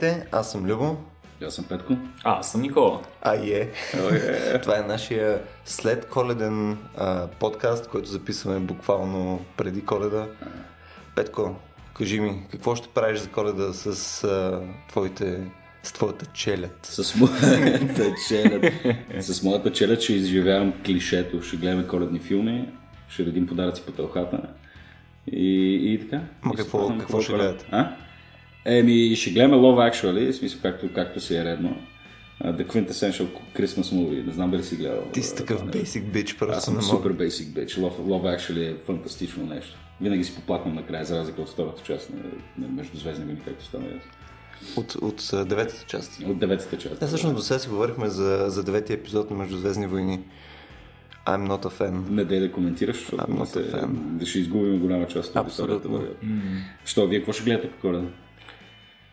Здравейте, аз съм Любо. Аз съм Петко. А, аз съм Никола. А е. Това е нашия след коледен а, подкаст, който записваме буквално преди коледа. Петко, кажи ми, какво ще правиш за коледа с а, твоите с твоята челят. С моята челят. С моята челят ще изживявам клишето. Ще гледаме коледни филми, ще редим подаръци по тълхата. И, и така. Ма И какво, пазнем какво ще гледате? А? Еми, ще гледаме Love Actually, в смисъл както, както си е редно. Uh, The Quintessential Christmas Movie. Не знам дали си гледал. Ти си такъв това, basic bitch, просто Аз съм не супер basic bitch. Love, Love Actually е фантастично нещо. Винаги си поплаквам накрая, за разлика от втората част на, на Междузвездни войни, както стана ясно. От, от деветата част. От деветата част. Не, всъщност до сега си говорихме за, за деветия епизод на Междузвездни войни. I'm not a fan. Не дай да коментираш, защото I'm not се, a fan. да ще изгубим голяма част от Абсолютно. Що, вие какво ще гледате по коледа?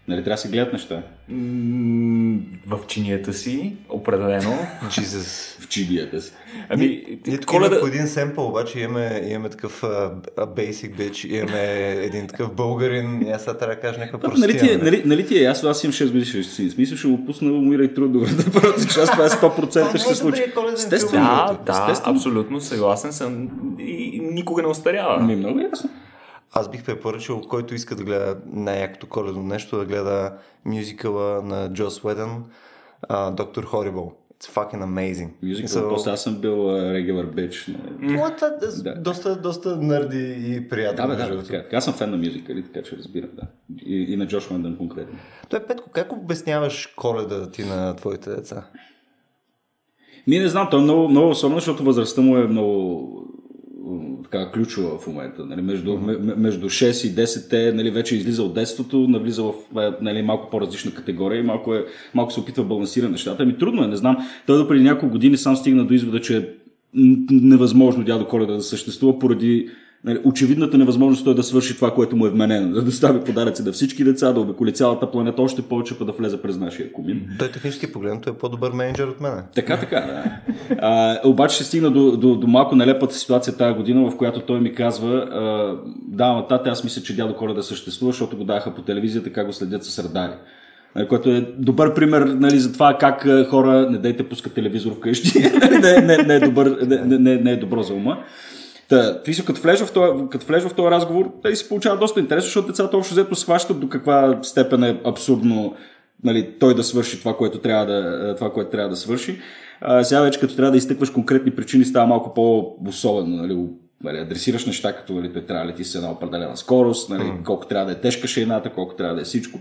Нали трябва да се гледат неща? М, В чинията си, определено. Jesus. В чибията си. Ами, Ние тук коледа... имаме по един семпъл, обаче имаме, имаме такъв а, basic bitch, имаме един такъв българин, и аз сега трябва да кажа някаква Нали простия. ти, е, нали, нали ти е, аз, аз имам 6 годишен си. Смисъл ще го пусна, умирай трудовата първата част, това е 100% ще се случи. Естествено. Да, да, абсолютно съгласен съм. И никога не остарява. Ми, много ясно. Аз бих препоръчал, който иска да гледа най-якото коледно нещо, да гледа мюзикъла на Джос Уедън, Доктор Horrible. It's fucking amazing. Мюзикъл, So- после аз съм бил regular bitch. What a- Да. Доста, доста нърди и приятно. Да, бе, да, така. Аз съм фен на мюзикали, така че разбирам, да. И, и на Джош Мандън конкретно. Той, Петко, как обясняваш коледа ти на твоите деца? Ми не знам, той е много, много особено, защото възрастта му е много така ключова в момента. Нали, между, mm-hmm. между 6 и 10 те нали, вече излиза от детството, навлиза в е, нали, малко по-различна категория и малко, е, малко се опитва балансира нещата. Ами трудно е, не знам. Той до преди няколко години сам стигна до извода, че е невъзможно дядо Коледа да съществува поради нали, очевидната невъзможност той да свърши това, което му е вменено. Да достави подаръци на всички деца, да обиколи цялата планета, още повече па да влезе през нашия комин. Той технически погледнато е по-добър менеджер от мен. Така, така, да. А, обаче ще стигна до, до, до малко нелепата ситуация тази година, в която той ми казва, а, да, тате, аз мисля, че дядо Коледа съществува, защото го даха по телевизията, как го следят с радари. Нали, Което е добър пример нали, за това как хора не дайте пускат телевизор вкъщи. не, не, не, е добър, не, не, не е добро за ума. Та, ти си, като влежа в този, като влежа в този разговор, те се получава доста интересно, защото децата общо взето схващат до каква степен е абсурдно нали, той да свърши това, което трябва да, това, което трябва да свърши. А, сега вече като трябва да изтъкваш конкретни причини, става малко по-особено. Нали, нали, адресираш неща, като нали, трябва да лети с една определена скорост, нали, колко трябва да е тежка шейната, колко трябва да е всичко.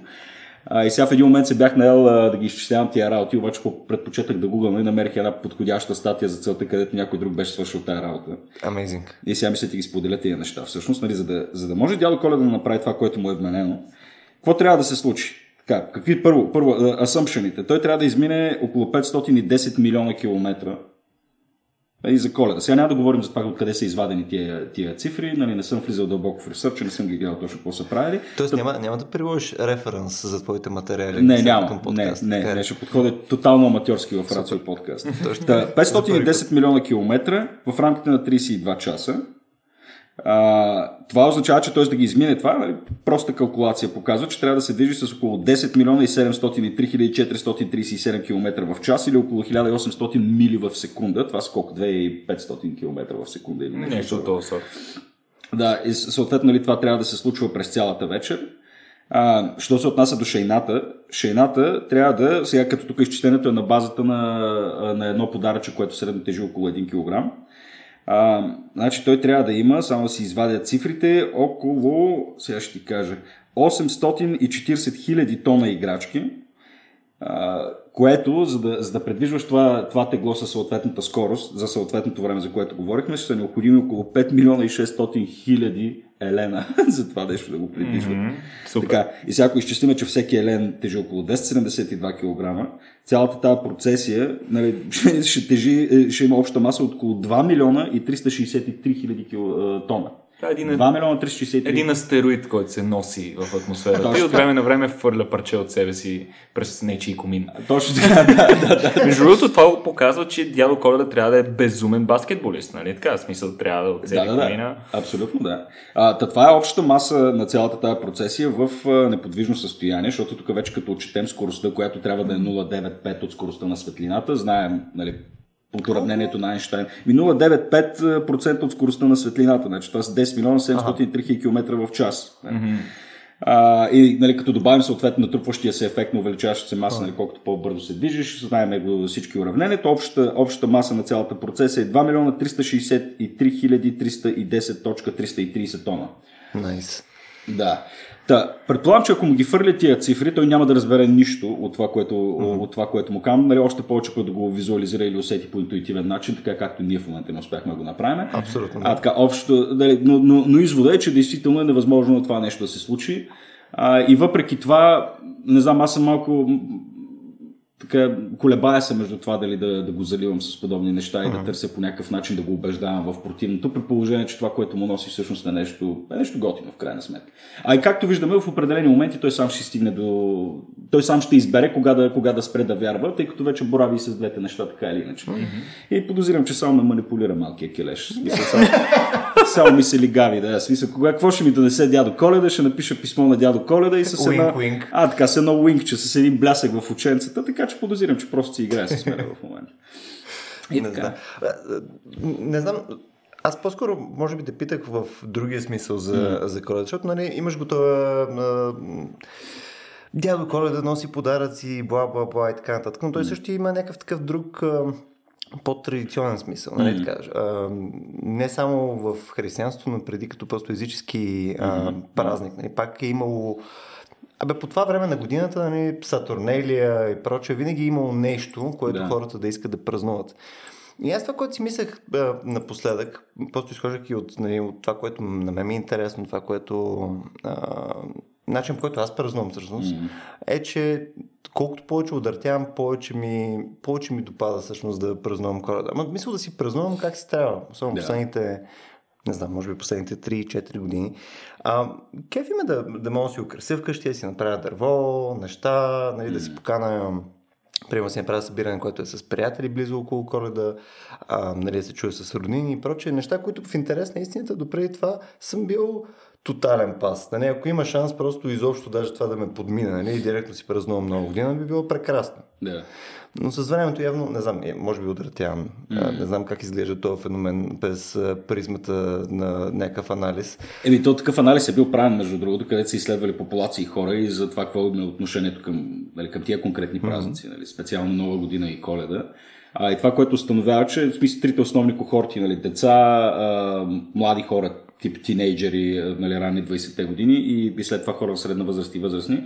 А, и сега в един момент се бях наел а, да ги изчислявам тия работи, обаче по- предпочетах да гугълна и намерих една подходяща статия за целта, където някой друг беше свършил тази работа. Amazing. И сега мисля, ти ги споделя тия неща. Всъщност, нали, за, да, за да може дядо Коледа да направи това, което му е вменено, какво трябва да се случи? Така, какви първо, първо асъмпшените? Той трябва да измине около 510 милиона километра и за коледа. Сега няма да говорим за това откъде са извадени тия, тия цифри, нали, не съм влизал дълбоко в ресърча, не съм ги гледал точно какво са правили. Тоест няма, няма да приложиш референс за твоите материали. Не, няма. към Не, подкаст, не, така е. не, ще подходя тотално аматьорски в Рацио подкаст. Та, 510 милиона километра в рамките на 32 часа. А, това означава, че т.е. да ги измине това, нали, проста калкулация показва, че трябва да се движи с около 10 милиона и 703 хиляди 437 км в час или около 1800 мили в секунда. Това са колко? 2500 км в секунда или нещо. Нещо сорт. Да, и съответно нали, това трябва да се случва през цялата вечер. А, що се отнася до шейната, шейната трябва да, сега като тук изчислението е на базата на, на едно подаръче, което средно тежи около 1 кг. А, значи той трябва да има, само да си извадя цифрите, около, сега ще ти кажа, 840 хиляди тона играчки, което, за да, за да предвижваш това, това тегло със съответната скорост, за съответното време, за което говорихме, ще са необходими около 5 милиона и 600 хиляди елена за това нещо да го придвижват. Mm-hmm. Така, и сега ако изчислиме, че всеки елен тежи около 272 кг, цялата тази процесия нали, ще, тежи, е, ще има обща маса от около 2 милиона и 363 хиляди е, тона. Е един, 2 милиона 363. един астероид, който се носи в атмосферата и от време на време хвърля парче от себе си през нечий комин. Точно така, да, да, да. Между другото, това показва, че дядо Коледа трябва да е безумен баскетболист, нали? Така, в смисъл трябва да оцели Да, да, комина. да. Абсолютно да. А, та това е общата маса на цялата тази процесия в неподвижно състояние, защото тук вече като отчетем скоростта, която трябва да е 0,95 от скоростта на светлината, знаем, нали, от уравнението на Айнштайн. Ми 0,95% от скоростта на светлината, значи това са 10 милиона 703 хиляди км в час. А, и нали, като добавим съответно натрупващия се ефект на увеличаващата се маса, нали, колкото по-бързо се движиш, знаем го всички уравнението, общата, общата маса на цялата процеса е 2 милиона 363 хиляди 310.330 тона. Найс. Да. Та, предполагам, че ако му ги фърля тия цифри, той няма да разбере нищо от това, което, mm-hmm. от това, което му казвам. Нали, още повече, ако да го визуализира или усети по интуитивен начин, така както ние в момента не успяхме да го направим. Абсолютно. А така, общо, дали, но, но, но извода е, че действително е невъзможно това нещо да се случи. А, и въпреки това, не знам, аз съм малко така, колебая се между това дали да, да го заливам с подобни неща и да търся по някакъв начин да го убеждавам в противното, при положение, че това, което му носи всъщност е нещо, е нещо готино в крайна сметка. А и както виждаме, в определени моменти той сам ще стигне до... Той сам ще избере кога да, кога да спре да вярва, тъй като вече борави с двете неща така или иначе. И подозирам, че само ме манипулира малкия келеш. Смисъл, само, само ми се лигави, да. Смисъл, кога, какво ще ми донесе дядо Коледа, ще напиша писмо на дядо Коледа и с една... Уинк, уинк. А, така, с едно уинкче, с един блясък в ученцата, така че подозирам, че просто си играе с мен в момента. И Не така. знам. Не знам. Аз по-скоро, може би, те питах в другия смисъл за, за коледа, защото нали, имаш готова а, дядо Коледа носи подаръци, бла, бла, бла и така нататък, но той също има някакъв такъв друг а, по-традиционен смисъл, нали така? А, не само в християнството, но преди като просто езически а, празник. Нали, пак е имало Абе, по това време на годината, нали, Сатурнелия и прочее, винаги е имало нещо, което Да. хората да искат да празнуват. И аз това, което си мислех а, напоследък, просто изхождайки от, нали, от това, което на мен ми е интересно, това, което... А, начин, по който аз празнувам всъщност, mm-hmm. е, че колкото повече удъртявам, повече ми, повече ми допада всъщност да празнувам коледа. Ама мисля да си празнувам как си трябва. Особено Да. последните не знам, може би последните 3-4 години. А, кеф има да, да мога да си украся вкъщи, да си направя дърво, неща, нали, да си покана Примерно си направя събиране, което е с приятели близо около коледа, а, нали, да се чуя с роднини и прочее. Неща, които в интерес на истината, допреди това съм бил тотален пас. Нали, ако има шанс просто изобщо даже това да ме подмина нали, и директно си празнувам нова година, би било прекрасно. Да. Но с времето явно, не знам, е, може би удратявам. Mm. Не знам как изглежда този феномен без а, призмата на някакъв анализ. Еми, то такъв анализ е бил правен, между другото, където са изследвали популации хора и за това какво е отношението към, нали, към тия конкретни празници, нали, специално Нова година и Коледа. А, и това, което установява, че в смисъл трите основни кохорти, нали, деца, а, млади хора, тип тинейджери, а, нали, ранни 20-те години и, и след това хора в средна възраст и възрастни,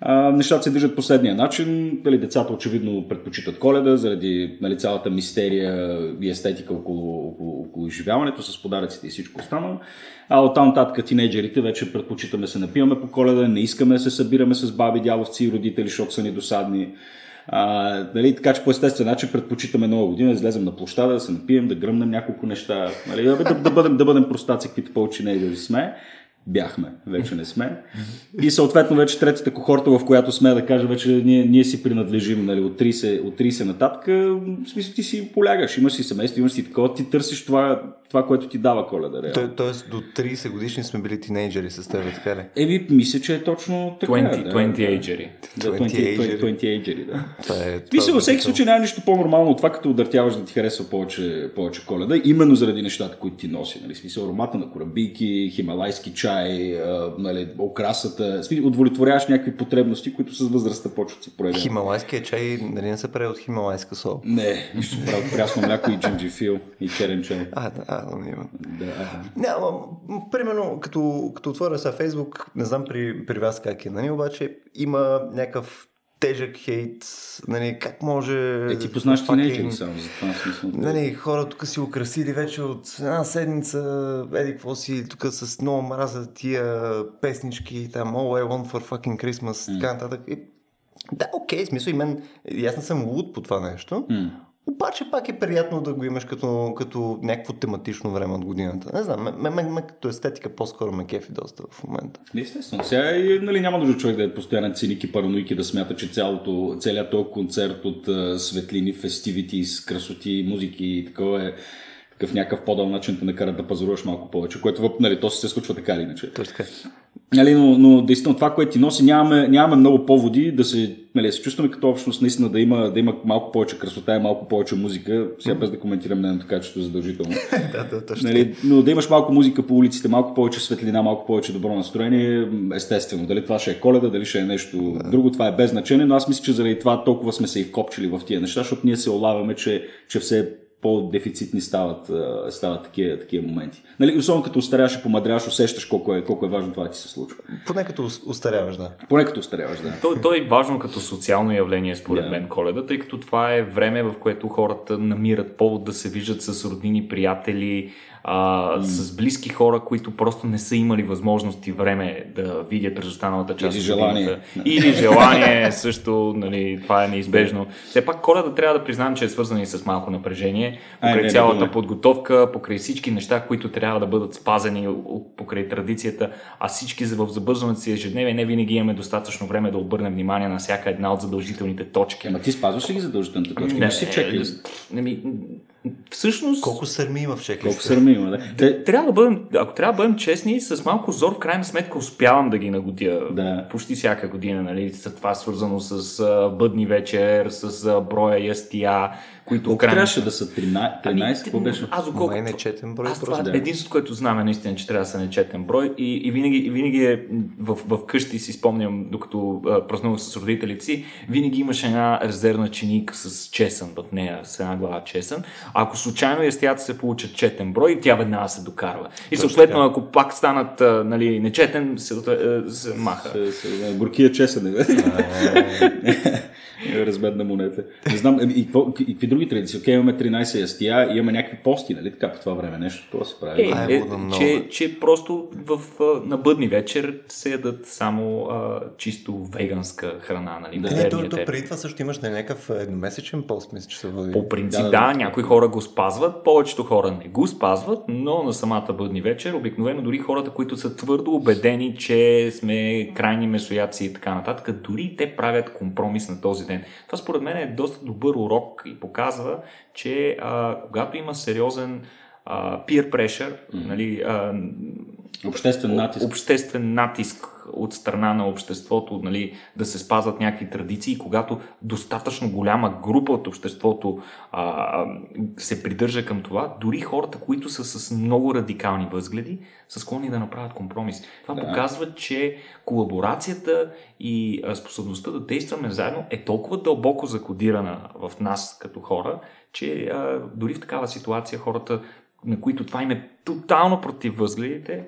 а, нещата се движат последния начин. Дали, децата очевидно предпочитат коледа, заради нали, цялата мистерия и естетика около, около, около изживяването с подаръците и всичко останало. А оттам нататък тинейджерите вече предпочитаме се напиваме по коледа, не искаме да се събираме с баби, дядовци и родители, защото са ни досадни. А, нали, така че по естествен начин предпочитаме нова година, да излезем на площада, да се напием, да гръмнем няколко неща, нали, да, да, да, бъдем, да бъдем простаци, каквито по-учинейджери сме. Бяхме, вече не сме. И съответно вече третата кохорта, в която сме да кажа, вече ние, ние си принадлежим нали, от, 30, от 30 нататък. В смисъл ти си полягаш, имаш си семейство, имаш си такова, ти търсиш това, това което ти дава коледа. реално. То, тоест до 30 годишни сме били тинейджери с теб, така ли? Еми, мисля, че е точно така. 20, да. 20 ейджери. Да, 20, 20, 20 ейджери, да. Това е, Мисля, това във всеки е случай няма нищо по-нормално от това, като удъртяваш да ти харесва повече, повече коледа, именно заради нещата, които ти носи. Нали? Смисъл, аромата на корабийки, хималайски чай, а, нали, окрасата. Удовлетворяваш някакви потребности, които с възрастта почват се проявяват. Хималайския чай, нали не се прави от хималайска сол? Не, нищо правя прясно мляко и джинджифил и черен чай. А, да, а, да. Да. Няма, примерно, като, като отворя сега Фейсбук, не знам при, при вас как е, нали, обаче има някакъв тежък хейт, нали, как може... Е, ти познаш тинейджери само за това смисъл. Нали, хора тук си украсили вече от една седмица, еди какво си, тук с много мраза тия песнички, там All I Want for fucking Christmas, така нататък. И, да, окей, в смисъл и мен, и аз не съм луд по това нещо, М. Обаче пак е приятно да го имаш като, като някакво тематично време от годината. Не знам, ме, ме, ме като естетика по-скоро ме кефи доста в момента. Естествено. Сега и, нали, няма нужда човек да е постоянен циник и параноик да смята, че цялото, целият този концерт от светлини, фестивити, красоти, музики и такова е такъв някакъв по-дал начин те накарат да пазаруваш малко повече, което нали, то се случва така или иначе. Точно така. Нали, но, но действително това, което ти носи, нямаме, нямаме много поводи да се, нали, се чувстваме като общност, наистина да има, да има малко повече красота и малко повече музика. Сега без да коментирам нейното качество задължително. да, да, точно. Нали, но да имаш малко музика по улиците, малко повече светлина, малко повече добро настроение, естествено. Дали това ще е коледа, дали ще е нещо да. друго, това е без значение, но аз мисля, че заради това толкова сме се и вкопчили в тия неща, защото ние се олаваме, че, че все по-дефицитни стават, стават такива, такива моменти. Нали, особено като устаряваш и помадряваш, усещаш колко е, колко е важно това да ти се случва. Поне като устаряваш, да. Поне като устаряваш, да. То, то е важно като социално явление, според yeah. мен, коледа, тъй като това е време, в което хората намират повод да се виждат с роднини, приятели, а, mm. с близки хора, които просто не са имали възможност и време да видят през останалата част. Или желание. Или желание също, нали, това е неизбежно. Все пак коледа трябва да признаем, че е свързана и с малко напрежение, покрай Ай, цялата не, подготовка, покрай всички неща, които трябва да бъдат спазени покрай традицията, а всички в забързаното си ежедневие не винаги имаме достатъчно време да обърнем внимание на всяка една от задължителните точки. Ама ти спазваш ли ги задължителните точки? Не, не си чекли. Не, не, всъщност... Колко сърми има в чеклиста? Колко сърми има, да. Те... Трябва да бъдем, ако трябва да бъдем честни, с малко зор в крайна сметка успявам да ги нагодя да. почти всяка година. Нали? Това свързано с бъдни вечер, с броя ястия, които Колко трябваше да са 13? 13 какво беше? Аз колко... Май нечетен брой. Аз това да. единството, което знаме наистина, че трябва да са нечетен брой и, и винаги, и винаги е в, в къщи си спомням, докато празнувах с родителите си, винаги имаше една резервна чиника с чесън в нея, с една глава чесън. Ако случайно ястията се получат четен брой, тя веднага се докарва. И съответно, ако пак станат нали, нечетен, се, се маха. Се, се, горкия чесън, е. Разбедна монета. Не знам, и, и, и, какви други традиции? Окей, имаме 13 ястия, имаме някакви пости, нали така по това време? Нещо това се прави. Е, е, е, че, че просто в, на бъдни вечер се ядат само а, чисто веганска храна. Нали, да, не, то, то, преди това също имаш на някакъв едномесечен пост, мисля, че се води. По принцип, да, да, да, някои хора го спазват, повечето хора не го спазват, но на самата бъдни вечер, обикновено дори хората, които са твърдо убедени, че сме крайни месояци и така нататък, дори те правят компромис на този ден. Това според мен е доста добър урок и показва, че а, когато има сериозен а, peer pressure, mm-hmm. нали, а, обществен натиск. обществен натиск от страна на обществото, нали, да се спазват някакви традиции, когато достатъчно голяма група от обществото а, се придържа към това, дори хората, които са с много радикални възгледи, са склонни да направят компромис. Това да. показва, че колаборацията и способността да действаме заедно е толкова дълбоко закодирана в нас като хора, че а, дори в такава ситуация хората, на които това им е тотално против възгледите,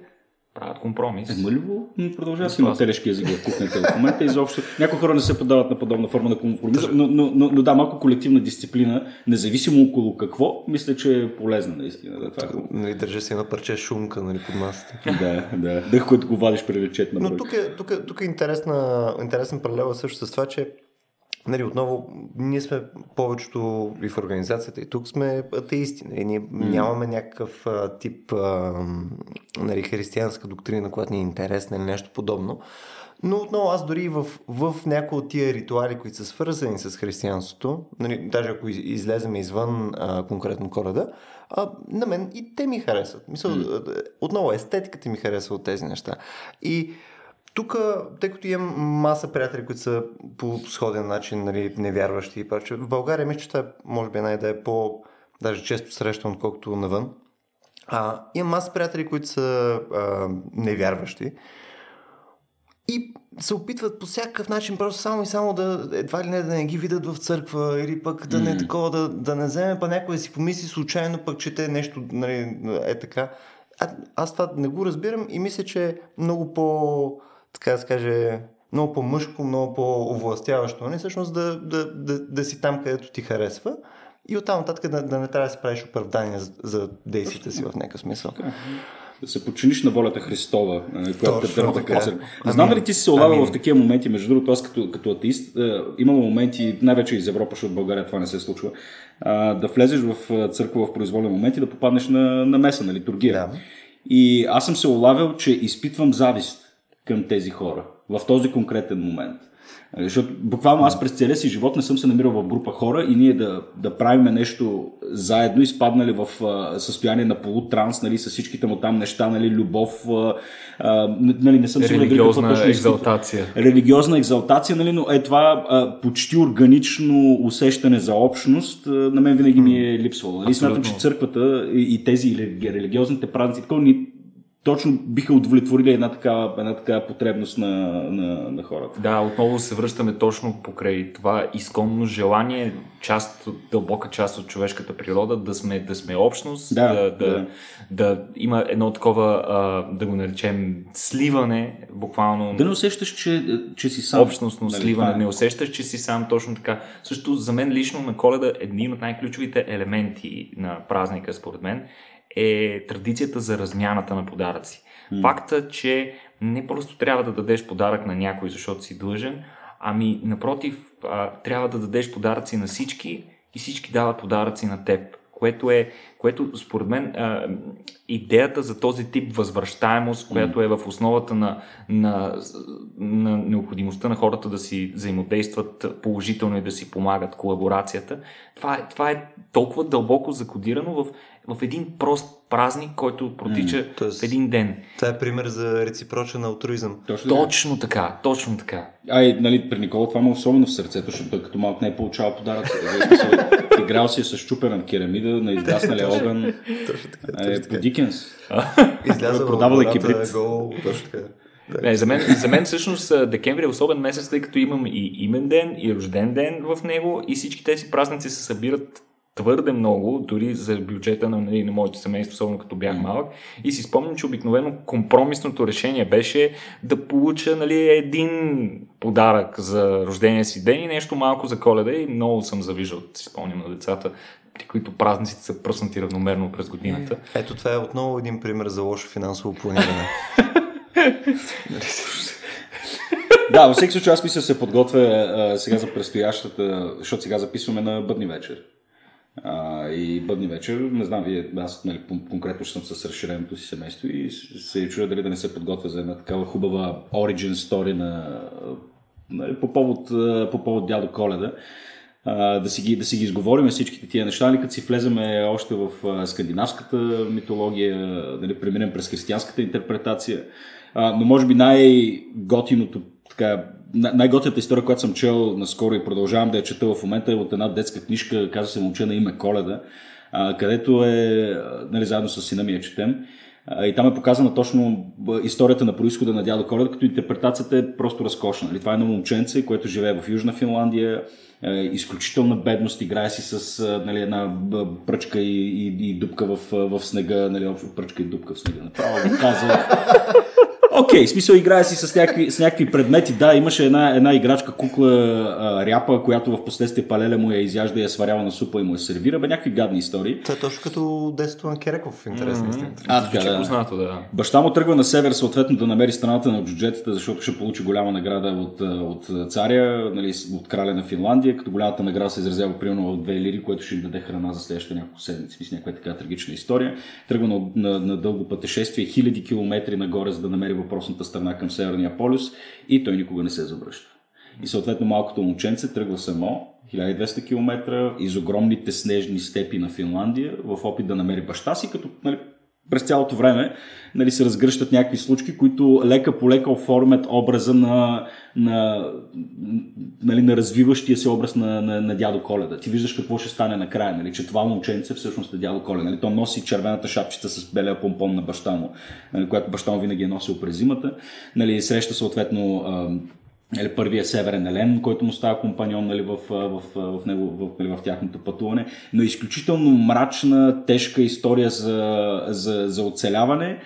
правят компромис. Е, ли продължава си има телешки език в кухнята в момента. Изобщо някои хора не се подават на подобна форма на компромис, но, но, но, но да, малко колективна дисциплина, независимо около какво, мисля, че е полезна наистина. Да, това. Нали, държа си едно парче шумка нали, под масата. да, да. Дъх, който го вадиш при речет на Но тук е, тук, е, тук е интересна, интересен паралел също с това, че Нали, отново, ние сме повечето и в организацията, и тук сме атеисти. Нали, ние mm. нямаме някакъв а, тип а, нали, християнска доктрина, която ни е интересна или нещо подобно. Но отново аз дори в, в някои от тия ритуали, които са свързани с християнството, нали, даже ако излезем извън а, конкретно коледа, а, на мен и те ми харесват. Мисъл, mm. отново естетиката ми харесва от тези неща. И тук, тъй като имам маса приятели, които са по сходен начин нали, невярващи и прочее, в България мисля, че това е, може би една идея по даже често срещан, отколкото навън. А, имам маса приятели, които са а, невярващи и се опитват по всякакъв начин просто само и само да едва ли не да не ги видят в църква или пък да не е такова, да, да не вземе па някой да си помисли случайно пък, че те нещо нали, е така. А, аз това не го разбирам и мисля, че е много по така да се каже, много по-мъжко, много по-овластяващо, не? Нали? всъщност да, да, да, да си там, където ти харесва и оттам нататък да, да не трябва да си правиш оправдания за, за действията си в някакъв смисъл. да се подчиниш на волята Христова, нали, която те дърпа така. Не знам дали ти си се улавял Амин. в такива моменти, между другото, аз като, като атеист, е, имало моменти, най-вече из Европа, защото в България това не се случва, а, да влезеш в а, църква в произволен момент и да попаднеш на, на меса, на литургия. Да. И аз съм се улавял, че изпитвам завист към тези хора в този конкретен момент. Нали, Защото буквално аз през целия си живот не съм се намирал в група хора и ние да, да правим нещо заедно, изпаднали в а, състояние на полутранс, нали, с всичките му там неща, нали, любов, а, нали, не съм сигурен Религиозна точно екзалтация. Религиозна екзалтация, нали, но е това а, почти органично усещане за общност, а, на мен винаги ми е липсвало. Нали? Смятам, че църквата и, и тези религи- религиозните празници, такова ни точно биха удовлетворили една такава, една такава потребност на, на, на хората. Да, отново се връщаме точно покрай това изконно желание, част, дълбока част от човешката природа, да сме, да сме общност, Да, да, да, да. да има едно такова, а, да го наречем, сливане, буквално Да не усещаш, че, че си сам. общностно Нали, сливане, е. не усещаш, че си сам точно така. Също за мен лично на коледа един от най-ключовите елементи на празника, според мен, е традицията за размяната на подаръци. Факта, че не просто трябва да дадеш подарък на някой, защото си длъжен, ами напротив, а, трябва да дадеш подаръци на всички и всички дават подаръци на теб. Което е, което според мен а, идеята за този тип възвръщаемост, която е в основата на, на, на необходимостта на хората да си взаимодействат положително и да си помагат, колаборацията, това е, това е толкова дълбоко закодирано в, в един прост празник, който протича тоест- в един ден. Това е пример за реципрочен алтруизъм. Точно така. Точно така, точно така. А и нали, при Никола това му е особено в сърцето, защото като малък не е получавал подаръци. Играл си е с чупена керамида на изгасналия огън. Точно така. Е, по така. Дикенс. Изляза Продавал е кибрид. гол, точно така. Да. Не, за, мен, за мен всъщност декември е особен месец, тъй като имам и имен ден, и рожден ден в него и всички тези празници се събират твърде много, дори за бюджета на, нали, на моето семейство, особено като бях малък. И си спомням, че обикновено компромисното решение беше да получа нали, един подарък за рождения си ден и нещо малко за коледа и много съм завиждал, си спомням на децата, при които празниците са пръснати равномерно през годината. Ето това е отново един пример за лошо финансово планиране. Да, във всеки случай аз мисля се подготвя а, сега за предстоящата, защото сега записваме на бъдни вечер. А, и бъдни вечер, не знам, вие, аз нали, кон- конкретно съм с разширеното си семейство и се чуя дали да не се подготвя за една такава хубава origin story на, нали, по, повод, по повод дядо Коледа. А, да, си ги, да си ги изговорим всичките тия неща, нали, като си влеземе още в скандинавската митология, нали, преминем през християнската интерпретация. А, но може би най-готиното, така, най- най-готината история, която съм чел наскоро и продължавам да я чета в момента е от една детска книжка, казва се Момче на име Коледа, а, където е, нали, заедно с сина ми я четем, а, и там е показана точно историята на происхода на дядо Коледа, като интерпретацията е просто разкошна. Нали? Това е едно момченце, което живее в Южна Финландия, е, изключителна бедност, играе си с нали, една пръчка и, и, и дупка в, в снега, нали, общо пръчка и дупка в снега. Направо го казах. Окей, в смисъл играе си с някакви, с някакви предмети. Да, имаше една, една играчка кукла а, ряпа, която в последствие палеля му я изяжда и я сварява на супа и му я сервира. Бе, някакви гадни истории. Това е точно като детството на Кереков в интерес истината. А, така, да. познато, да. Баща му тръгва на север, съответно да намери страната на джуджетата, защото ще получи голяма награда от, от царя, нали, от краля на Финландия, като голямата награда се изразява примерно в две лири, което ще им даде храна за следващите няколко седмици. Мисля, някаква така трагична история. Тръгва на, на, на дълго пътешествие, хиляди километри нагоре, за да намери въпросната страна към Северния полюс и той никога не се завръща. И съответно малкото момченце тръгва само 1200 км из огромните снежни степи на Финландия в опит да намери баща си, като нали, през цялото време нали, се разгръщат някакви случки, които лека по лека оформят образа на, на, нали, на развиващия се образ на, на, на дядо Коледа. Ти виждаш какво ще стане накрая, нали, че това момченце всъщност е дядо Коледа. Нали, то носи червената шапчица с белия помпон на баща му, нали, която баща му винаги е носил през зимата. Нали, среща съответно а, нали, първия северен елен, който му става компаньон нали, в, в, в, в, него, в, нали, в тяхното пътуване, но изключително мрачна, тежка история за, за, за оцеляване.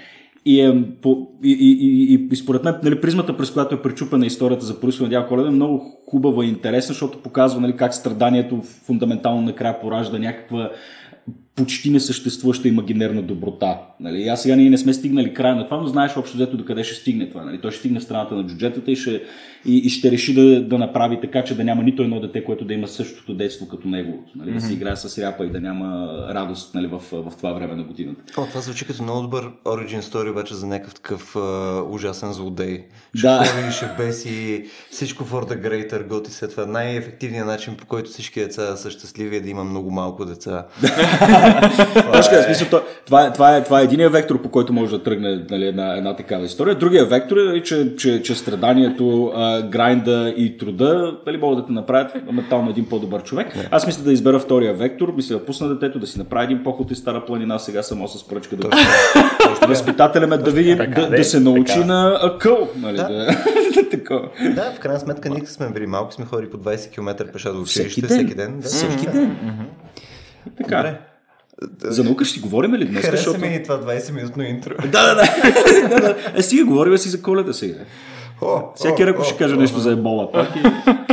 И, е, по, и, и, и, и, според мен нали, призмата, през която е пречупена историята за происхода на Коледа е много хубава и интересна, защото показва нали, как страданието фундаментално накрая поражда някаква почти несъществуваща имагинерна доброта. Нали? Аз сега ние не сме стигнали края на това, но знаеш общо взето до къде ще стигне това. Нали? Той ще стигне в страната на джуджетата и ще, и, и ще реши да, да направи така, че да няма нито едно дете, което да има същото детство като него. Нали? Mm-hmm. Да си играе с ряпа и да няма радост нали, в, в това време на годината. О, това звучи като много добър origin story обаче за някакъв такъв uh, ужасен злодей. Да. Ще ходи, ще беси, всичко for the greater good и след това най-ефективният начин, по който всички деца са щастливи е да има много малко деца. Точка, е, смисъл, това, е, това, е, това е единия вектор, по който може да тръгне нали, една, една такава история. Другия вектор е, че, че, че страданието, а, грайнда и труда нали, могат да те направят метално един по-добър човек. Не. Аз мисля да избера втория вектор, мисля да пусна детето, да си направи един поход и стара планина, сега само с пръчка да Възпитателя ме да видим, да, да, се научи така. на акъл. Нали, да. Да, да, в крайна сметка ние сме били малко, сме ходили по 20 км пеша до училище всеки ден. Всеки ден, да. всеки ден. Така. Добре. За наука ще си говорим ли днес? Хареса защото... ми това 20-минутно интро. да, да, да. да, да. Е, сега говорим си за коледа сега. О, Всеки Реко ще каже о, нещо о, за ебола. Пак и...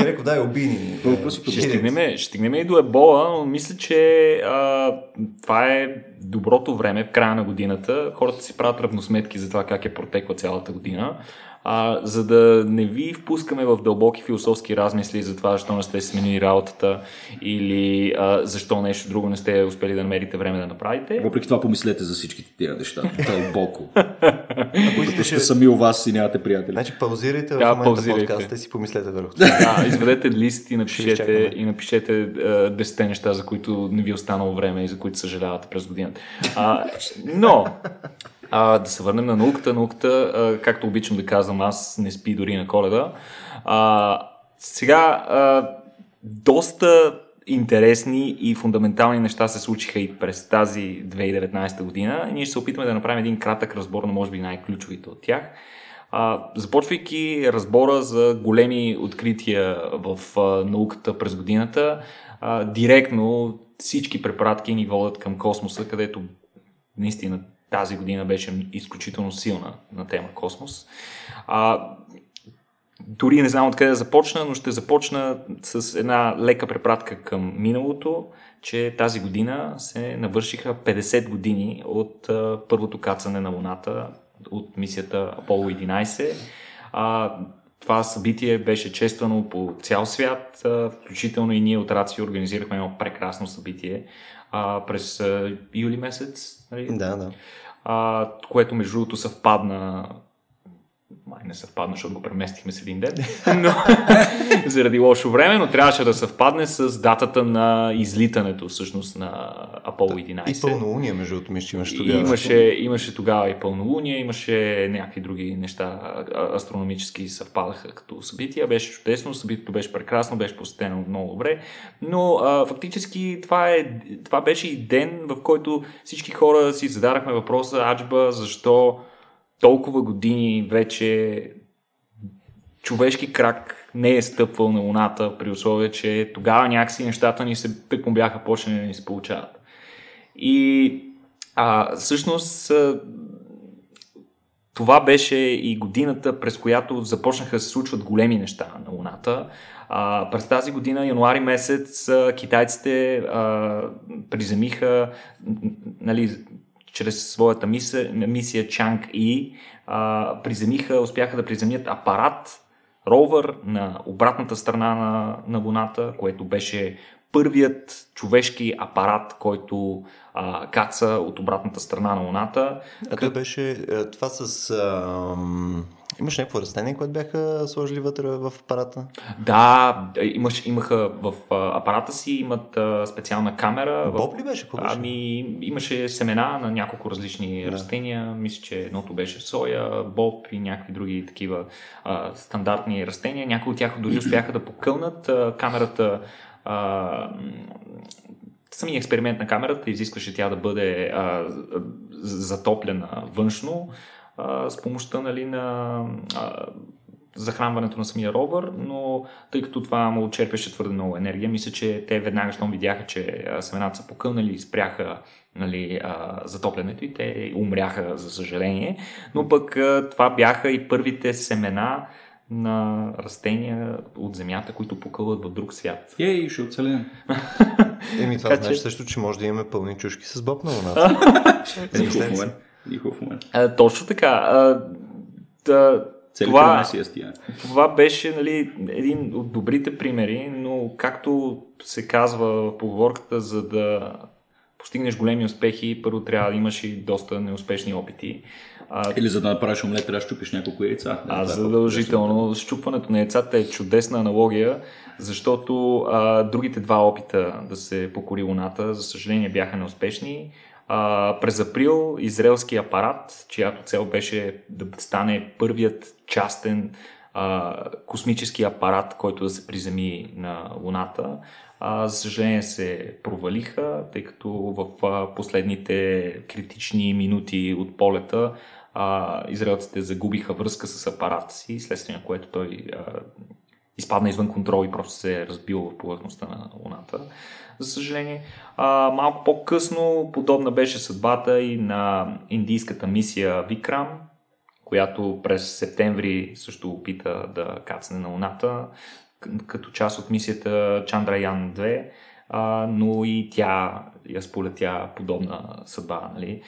Реко, обини. Ще стигнем, ще стигнем и до ебола, но мисля, че а, това е доброто време в края на годината. Хората си правят равносметки за това как е протекла цялата година а, за да не ви впускаме в дълбоки философски размисли за това, защо не сте сменили работата или а, защо нещо друго не сте успели да намерите време да направите. Въпреки това помислете за всичките тия неща дълбоко. Ако искате сте сами у вас и нямате приятели. Значи паузирайте да, в момента паузирайте. подкаста и си помислете върху това. Да, изведете лист и напишете, и напишете 10 неща, за които не ви е останало време и за които съжалявате през годината. А, но, а, да се върнем на науката. Науката, а, както обичам да казвам, аз не спи дори на коледа. А, сега, а, доста интересни и фундаментални неща се случиха и през тази 2019 година. Ние ще се опитаме да направим един кратък разбор на може би най-ключовите от тях. А, започвайки разбора за големи открития в а, науката през годината, а, директно всички препратки ни водят към космоса, където наистина тази година беше изключително силна на тема космос. А, дори не знам откъде да започна, но ще започна с една лека препратка към миналото, че тази година се навършиха 50 години от а, първото кацане на Луната от мисията Аполо 11. А, това събитие беше чествано по цял свят, а, включително и ние от Рацио организирахме едно прекрасно събитие а, през а, юли месец. Нали? Да, да. А, което между другото съвпадна май не съвпадна, защото го преместихме с един ден, но, заради лошо време, но трябваше да съвпадне с датата на излитането всъщност на Аполо 11. И пълнолуние, между другото, мисля, имаше тогава. Имаше, имаше тогава и пълнолуние, имаше някакви други неща астрономически съвпадаха като събития. Беше чудесно, събитието беше прекрасно, беше посетено много добре, но а, фактически това, е, това беше и ден, в който всички хора си зададахме въпроса, Аджба, защо толкова години вече човешки крак не е стъпвал на Луната, при условие, че тогава някакси нещата ни се тъкмо бяха почнали да ни се получават. И а, всъщност това беше и годината, през която започнаха да се случват големи неща на Луната. А, през тази година, януари месец, китайците а, приземиха нали, чрез своята мисия, мисия Чанг И приземиха, успяха да приземят апарат, ровър на обратната страна на, на Луната, което беше първият човешки апарат, който а, каца от обратната страна на Луната. А той беше е, това с... Ам Имаш някакво растение, което бяха сложили вътре в апарата? Да, имаш, имаха в апарата си, имат специална камера. Боб ли беше? беше? Ами, имаше семена на няколко различни да. растения. Мисля, че едното беше соя, боб и някакви други такива а, стандартни растения. Някои от тях дори успяха да покълнат. А, камерата самия експеримент на камерата изискваше тя да бъде а, затоплена външно а, с помощта нали, на а, захранването на самия ровър, но тъй като това му черпеше твърде много енергия, мисля, че те веднага, щом видяха, че семената са покълнали спряха нали, а, затоплянето и те умряха, за съжаление. Но пък а, това бяха и първите семена на растения от Земята, които покълват в друг свят. Ей, ще оцелем. Еми, това значи че- също, че може да имаме пълни чушки с Боб на Луната. Никакъв момент. Никакъв момент. А, точно така. А, да, това, това беше нали, един от добрите примери, но както се казва в поговорката, за да постигнеш големи успехи, първо трябва да имаш и доста неуспешни опити. А, Или за да направиш омлет, трябва да щупиш няколко яйца. А Да, задължително. Щупването на яйцата е чудесна аналогия, защото а, другите два опита да се покори Луната, за съжаление, бяха неуспешни. А, през април израелски апарат, чиято цел беше да стане първият частен а, космически апарат, който да се приземи на Луната, а, за съжаление се провалиха, тъй като в последните критични минути от полета а, израелците загубиха връзка с апарата си, следствие на което той а, изпадна извън контрол и просто се е разбил в повърхността на Луната. За съжаление, а, малко по-късно подобна беше съдбата и на индийската мисия Викрам, която през септември също опита да кацне на Луната, като част от мисията Чандраян 2, а, но и тя я сполетя подобна съдба. Нали?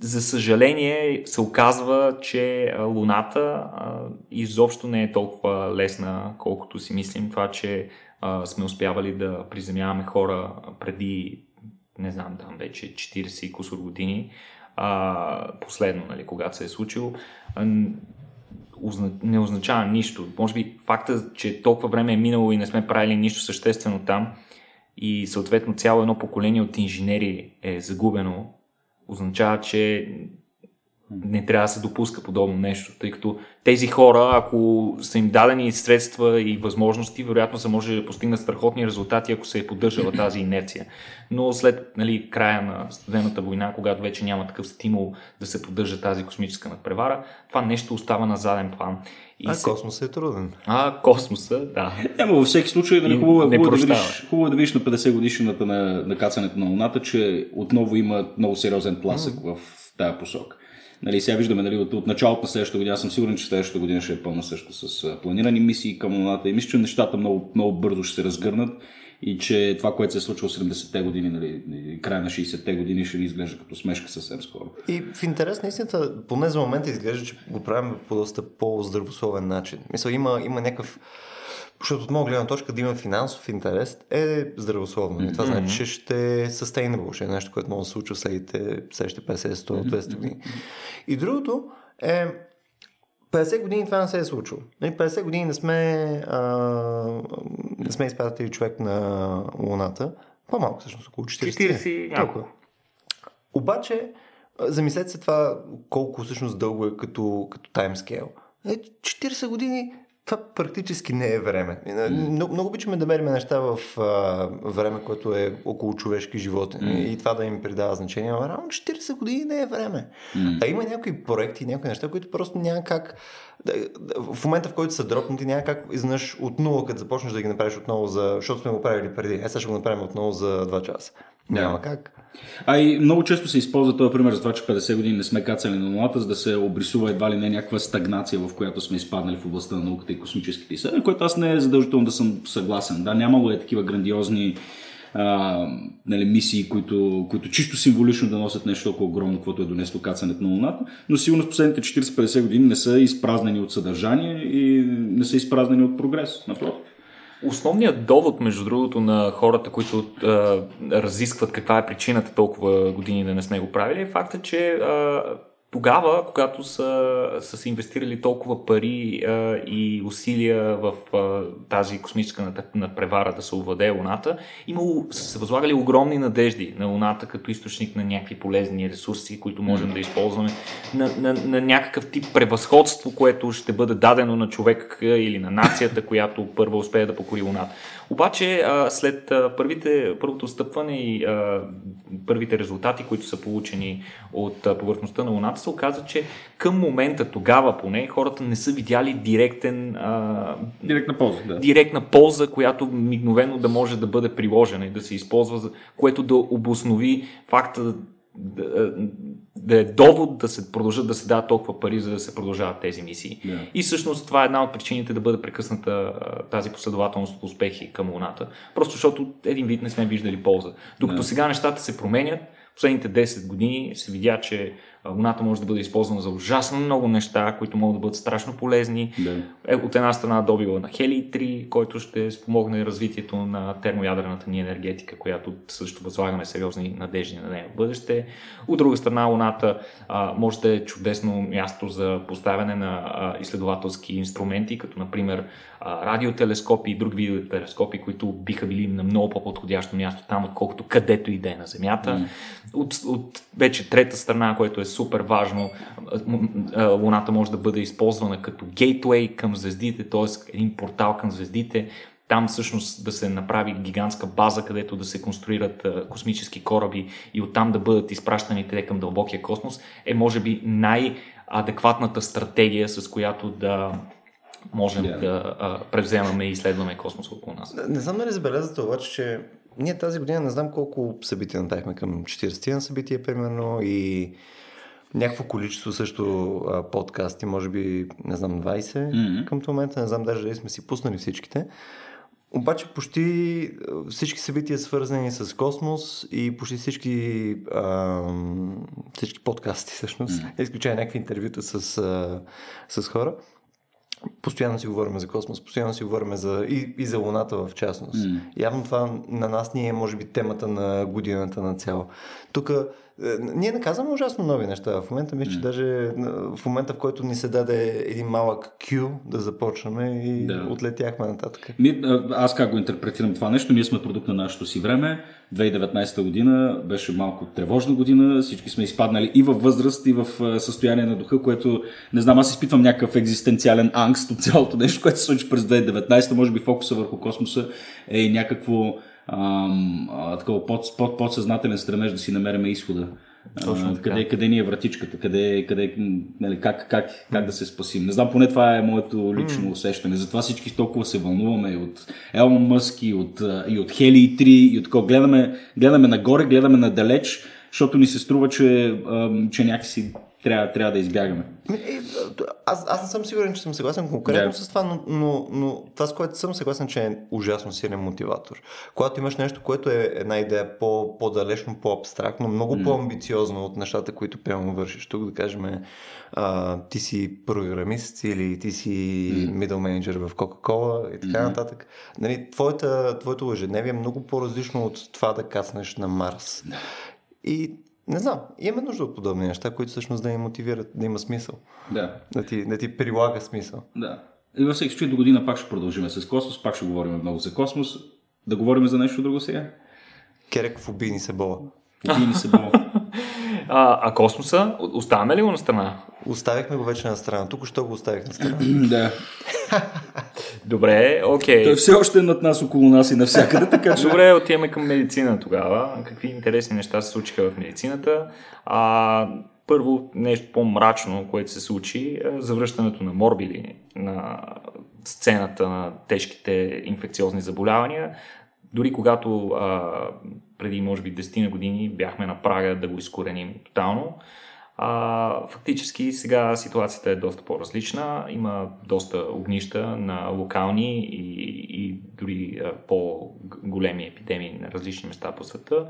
За съжаление се оказва, че Луната изобщо не е толкова лесна, колкото си мислим. Това, че сме успявали да приземяваме хора преди, не знам, там вече 40 и кусор години, последно, нали, когато се е случило, не означава нищо. Може би факта, че толкова време е минало и не сме правили нищо съществено там и съответно цяло едно поколение от инженери е загубено, означава, че не трябва да се допуска подобно нещо, тъй като тези хора, ако са им дадени средства и възможности, вероятно са може да постигнат страхотни резултати, ако се е поддържала тази инерция. Но след нали, края на студената война, когато вече няма такъв стимул да се поддържа тази космическа надпревара, това нещо остава на заден план. И А се... космосът е труден. а космоса, да. Няма във всеки случай, нали, хубаво, е, не хубаво, е да видиш, хубаво е да видиш на 50 годишната на, на кацането на Луната, че отново има много сериозен тласък в тази посока. Нали, сега виждаме нали, от, от началото на следващата година, аз съм сигурен, че следващата година ще е пълна също с планирани мисии към Луната и мисля, че нещата много, много бързо ще се разгърнат и че това, което се е случило в 70-те години, нали, края на 60-те години ще ни изглежда като смешка съвсем скоро. И в интерес на истината, поне за момента изглежда, че го правим по доста по-здравословен начин. Мисля, има, има някакъв... Защото от моя гледна точка да има финансов интерес е здравословно. И това значи, че ще е sustainable, ще е нещо, което може да се случва следите, следващите 50, 100, 200 години. И другото е 50 години това не се е случило. Нали, 50 години не сме, а, не сме изпратили човек на Луната. По-малко всъщност, около 40. 40 няколко. Толкова. Обаче, замислете се това колко всъщност дълго е като, като таймскейл. Е, 40 години това практически не е време. Mm. Много, много обичаме да мерим неща в а, време, което е около човешки животи. Mm. И това да им придава значение. Но реално 40 години не е време. Mm. А има някои проекти, някои неща, които просто няма как. В момента, в който са дропнати, няма как изнъж от нула, като започнеш да ги направиш отново за. Защото сме го правили преди. Е, сега ще го направим отново за 2 часа. Няма как. А и много често се използва този пример за това, че 50 години не сме кацали на Луната, за да се обрисува едва ли не някаква стагнация, в която сме изпаднали в областта на науката и космическите изследвания, което аз не е задължително да съм съгласен. Да, нямало е такива грандиозни а, нали, мисии, които, които чисто символично да носят нещо толкова огромно, каквото е донесло кацането на Луната, но сигурно в последните 40-50 години не са изпразнени от съдържание и не са изпразнени от прогрес. Напротив. Основният довод, между другото, на хората, които а, разискват каква е причината толкова години да не сме го правили, е факта, че а, тогава, когато са, са се инвестирали толкова пари а, и усилия в а, тази космическа над- надпревара да се овладее Луната, имало, са се възлагали огромни надежди на Луната като източник на някакви полезни ресурси, които можем да използваме, на, на, на някакъв тип превъзходство, което ще бъде дадено на човек или на нацията, която първа успее да покори Луната. Обаче, а, след а, първите, първото стъпване и а, първите резултати, които са получени от а, повърхността на Луната, се оказа, че към момента, тогава поне, хората не са видяли директен, а, Директна полза, да. директна полза, която мигновено да може да бъде приложена и да се използва, което да обоснови факта да, да е довод да се продължат да се дадат толкова пари, за да се продължават тези мисии. Yeah. И всъщност това е една от причините да бъде прекъсната тази последователност от успехи към Луната. Просто защото един вид не сме виждали полза. Докато yeah. сега нещата се променят, последните 10 години се видя, че Луната може да бъде използвана за ужасно много неща, които могат да бъдат страшно полезни. Да. Е, от една страна добива на Хелий 3, който ще спомогне развитието на термоядрената ни енергетика, която също възлагаме сериозни надежди на нея в бъдеще. От друга страна, Луната а, може да е чудесно място за поставяне на а, изследователски инструменти, като например радиотелескопи и други видове телескопи, които биха били на много по-подходящо място там, отколкото където и да е на Земята. Mm. От, от вече трета страна, което е супер важно. Луната може да бъде използвана като гейтвей към звездите, т.е. един портал към звездите. Там всъщност да се направи гигантска база, където да се конструират космически кораби и оттам да бъдат изпращани те към дълбокия космос, е може би най-адекватната стратегия, с която да можем yeah. да а, превземаме и изследваме космос около нас. Не, не знам дали забелязате обаче, че ние тази година не знам колко събития направихме към 40 на събития, примерно, и някакво количество също а, подкасти, може би, не знам, 20 mm-hmm. към момента, не знам даже дали сме си пуснали всичките. Обаче почти всички събития свързани с космос и почти всички, а, всички подкасти всъщност, mm-hmm. изключая някакви интервюта с, а, с хора, постоянно си говорим за космос, постоянно си говорим за, и, и за Луната в частност. Mm. Явно това на нас ни е, може би, темата на годината на цяло. Тук ние не казваме ужасно нови неща. В момента мисля, че даже в момента, в който ни се даде един малък кю да започнем и да. отлетяхме нататък. Ми, аз как го интерпретирам това нещо? Ние сме продукт на нашето си време. 2019 година беше малко тревожна година. Всички сме изпаднали и във възраст, и в състояние на духа, което не знам, аз изпитвам някакъв екзистенциален ангст от цялото нещо, което се случи през 2019. Може би фокуса върху космоса е и някакво ам, а, такова под, под, подсъзнателен стремеж да си намереме изхода. Точно къде, къде ни е вратичката, къде, къде, нали, как, как, как да се спасим. Не знам, поне това е моето лично усещане. Затова всички толкова се вълнуваме и от Елон Мъск, и от, и от Хели 3, и от такова. Гледаме, гледаме нагоре, гледаме надалеч, защото ни се струва, че, че някакси трябва, трябва да избягаме. Е, аз, аз не съм сигурен, че съм съгласен конкретно yeah. с това, но, но, но това, с което съм съгласен, че е ужасно силен мотиватор. Когато имаш нещо, което е една идея по, по-далечно, по-абстрактно, много mm. по-амбициозно от нещата, които прямо вършиш. Тук да кажем, а, ти си програмист или ти си mm. middle менеджер в Coca-Cola и така mm. нататък. Нали, твоята, твоето ежедневие е много по-различно от това да каснеш на Марс. И не знам, имаме нужда от подобни неща, които всъщност да ни мотивират, да има смисъл. Да. Да ти, да ти прилага смисъл. Да. И във всеки случай до година пак ще продължим с космос, пак ще говорим много за космос. Да говорим за нещо друго сега? Керек в убийни се бола. Убийни се бола. А, а космоса, оставяме ли го на страна? Оставихме го вече на страна. Тук що го оставих на страна. да. Добре, окей. Okay. Той все още е над нас, около нас и навсякъде, така че... Добре, отиваме към медицина тогава. Какви интересни неща се случиха в медицината? А, първо, нещо по-мрачно, което се случи, е завръщането на морбили на сцената на тежките инфекциозни заболявания. Дори когато а, преди, може би, 10 на години бяхме на прага да го изкореним тотално, а, фактически сега ситуацията е доста по-различна. Има доста огнища на локални и, и дори по-големи епидемии на различни места по света,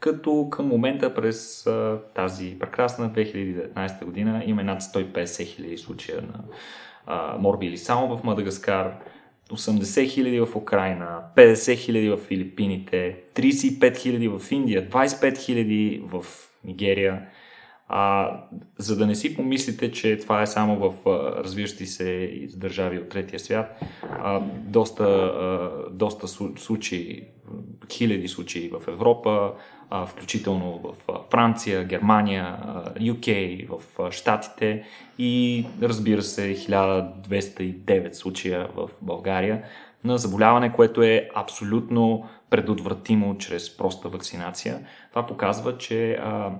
като към момента през тази прекрасна 2019 година има над 150 хиляди случая на а, морбили само в Мадагаскар, 80 хиляди в Украина, 50 хиляди в Филипините, 35 хиляди в Индия, 25 хиляди в Нигерия. А, за да не си помислите, че това е само в а, развиващи се държави от третия свят, а, доста, а, доста случаи, хиляди случаи в Европа, а, включително в а, Франция, Германия, а, UK, в а, Штатите и разбира се 1209 случая в България на заболяване, което е абсолютно предотвратимо чрез проста вакцинация. Това показва, че а,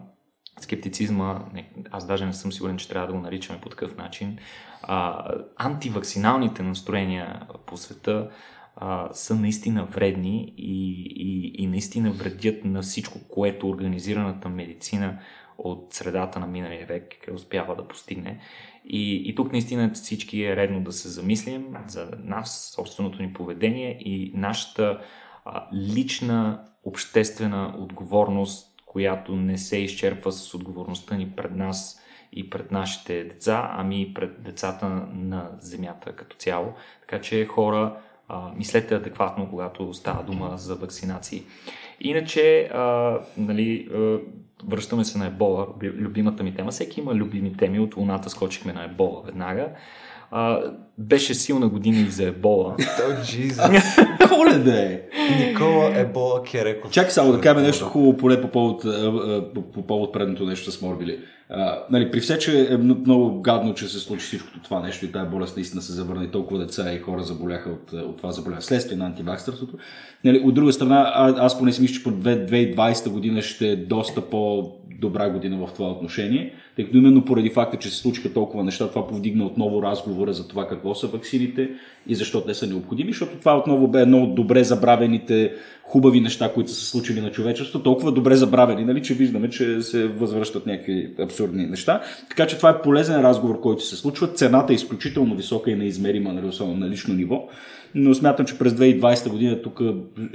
скептицизма, не, аз даже не съм сигурен, че трябва да го наричаме по такъв начин, а, антивакциналните настроения по света а, са наистина вредни и, и, и наистина вредят на всичко, което организираната медицина от средата на миналия век успява да постигне. И, и тук наистина всички е редно да се замислим за нас, собственото ни поведение и нашата а, лична обществена отговорност, която не се изчерпва с отговорността ни пред нас и пред нашите деца, ами и пред децата на земята като цяло. Така че хора, а, мислете адекватно, когато става дума за вакцинации. Иначе, а, нали, а, връщаме се на ебола, любимата ми тема. Всеки има любими теми, от луната скочихме на ебола веднага. А, беше силна година и за ебола. Oh, Jesus. Коледа е! Никола Ебола Кереков. Чакай само да кажем нещо хубаво, поне по повод, по, по повод предното нещо с морбили. А, нали, при все, че е много гадно, че се случи всичкото това нещо и тази болест наистина се завърна и толкова деца и хора заболяха от, от това заболяване следствие на антивакстърството. Нали, от друга страна, а, аз поне си мисля, че по 2020 година ще е доста по-добра година в това отношение, тъй като именно поради факта, че се случиха толкова неща, това повдигна отново разговора за това какво са ваксините и защо те са необходими, защото това отново бе едно от добре забравените хубави неща, които са се случили на човечеството, толкова добре забравени, нали, че виждаме, че се възвръщат някакви абсурдни неща. Така че това е полезен разговор, който се случва. Цената е изключително висока и неизмерима, нали, особено на лично ниво. Но смятам, че през 2020 година тук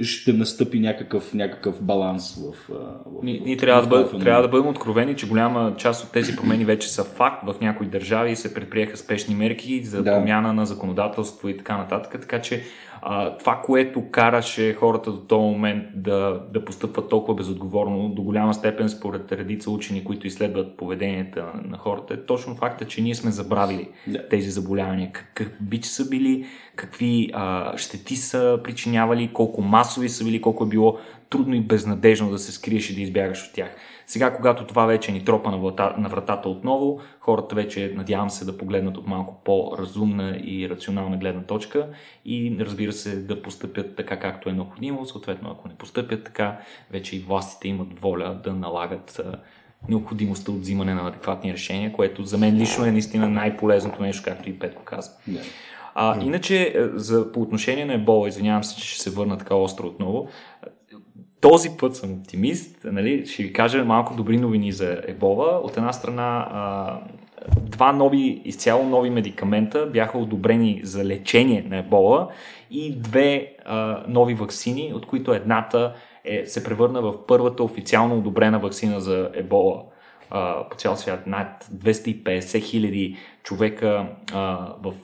ще настъпи някакъв, някакъв баланс в. в ние, ние трябва, да бъд, трябва да бъдем откровени, че голяма част от тези промени вече са факт. В някои държави се предприеха спешни мерки за да. промяна на законодателство и така нататък. Така че а, това, което караше хората до този момент да, да постъпват толкова безотговорно, до голяма степен според редица учени, които изследват поведението на хората, е точно факта, че ние сме забравили yeah. тези заболявания. Какви бич са били, какви а, щети са причинявали, колко масови са били, колко е било трудно и безнадежно да се скриеш и да избягаш от тях. Сега, когато това вече ни тропа на, врата, на вратата отново, хората вече, надявам се, да погледнат от малко по-разумна и рационална гледна точка и, разбира се, да постъпят така, както е необходимо. Съответно, ако не постъпят така, вече и властите имат воля да налагат необходимостта от взимане на адекватни решения, което за мен лично е наистина най-полезното нещо, както и Петко каза. Yeah. А, иначе, за, по отношение на ебола, извинявам се, че ще се върна така остро отново, този път съм оптимист. Нали? Ще ви кажа малко добри новини за ебола. От една страна, а, два нови, изцяло нови медикамента бяха одобрени за лечение на ебола и две а, нови вакцини, от които едната е, се превърна в първата официално одобрена вакцина за ебола а, по цял свят. Над 250 хиляди човека в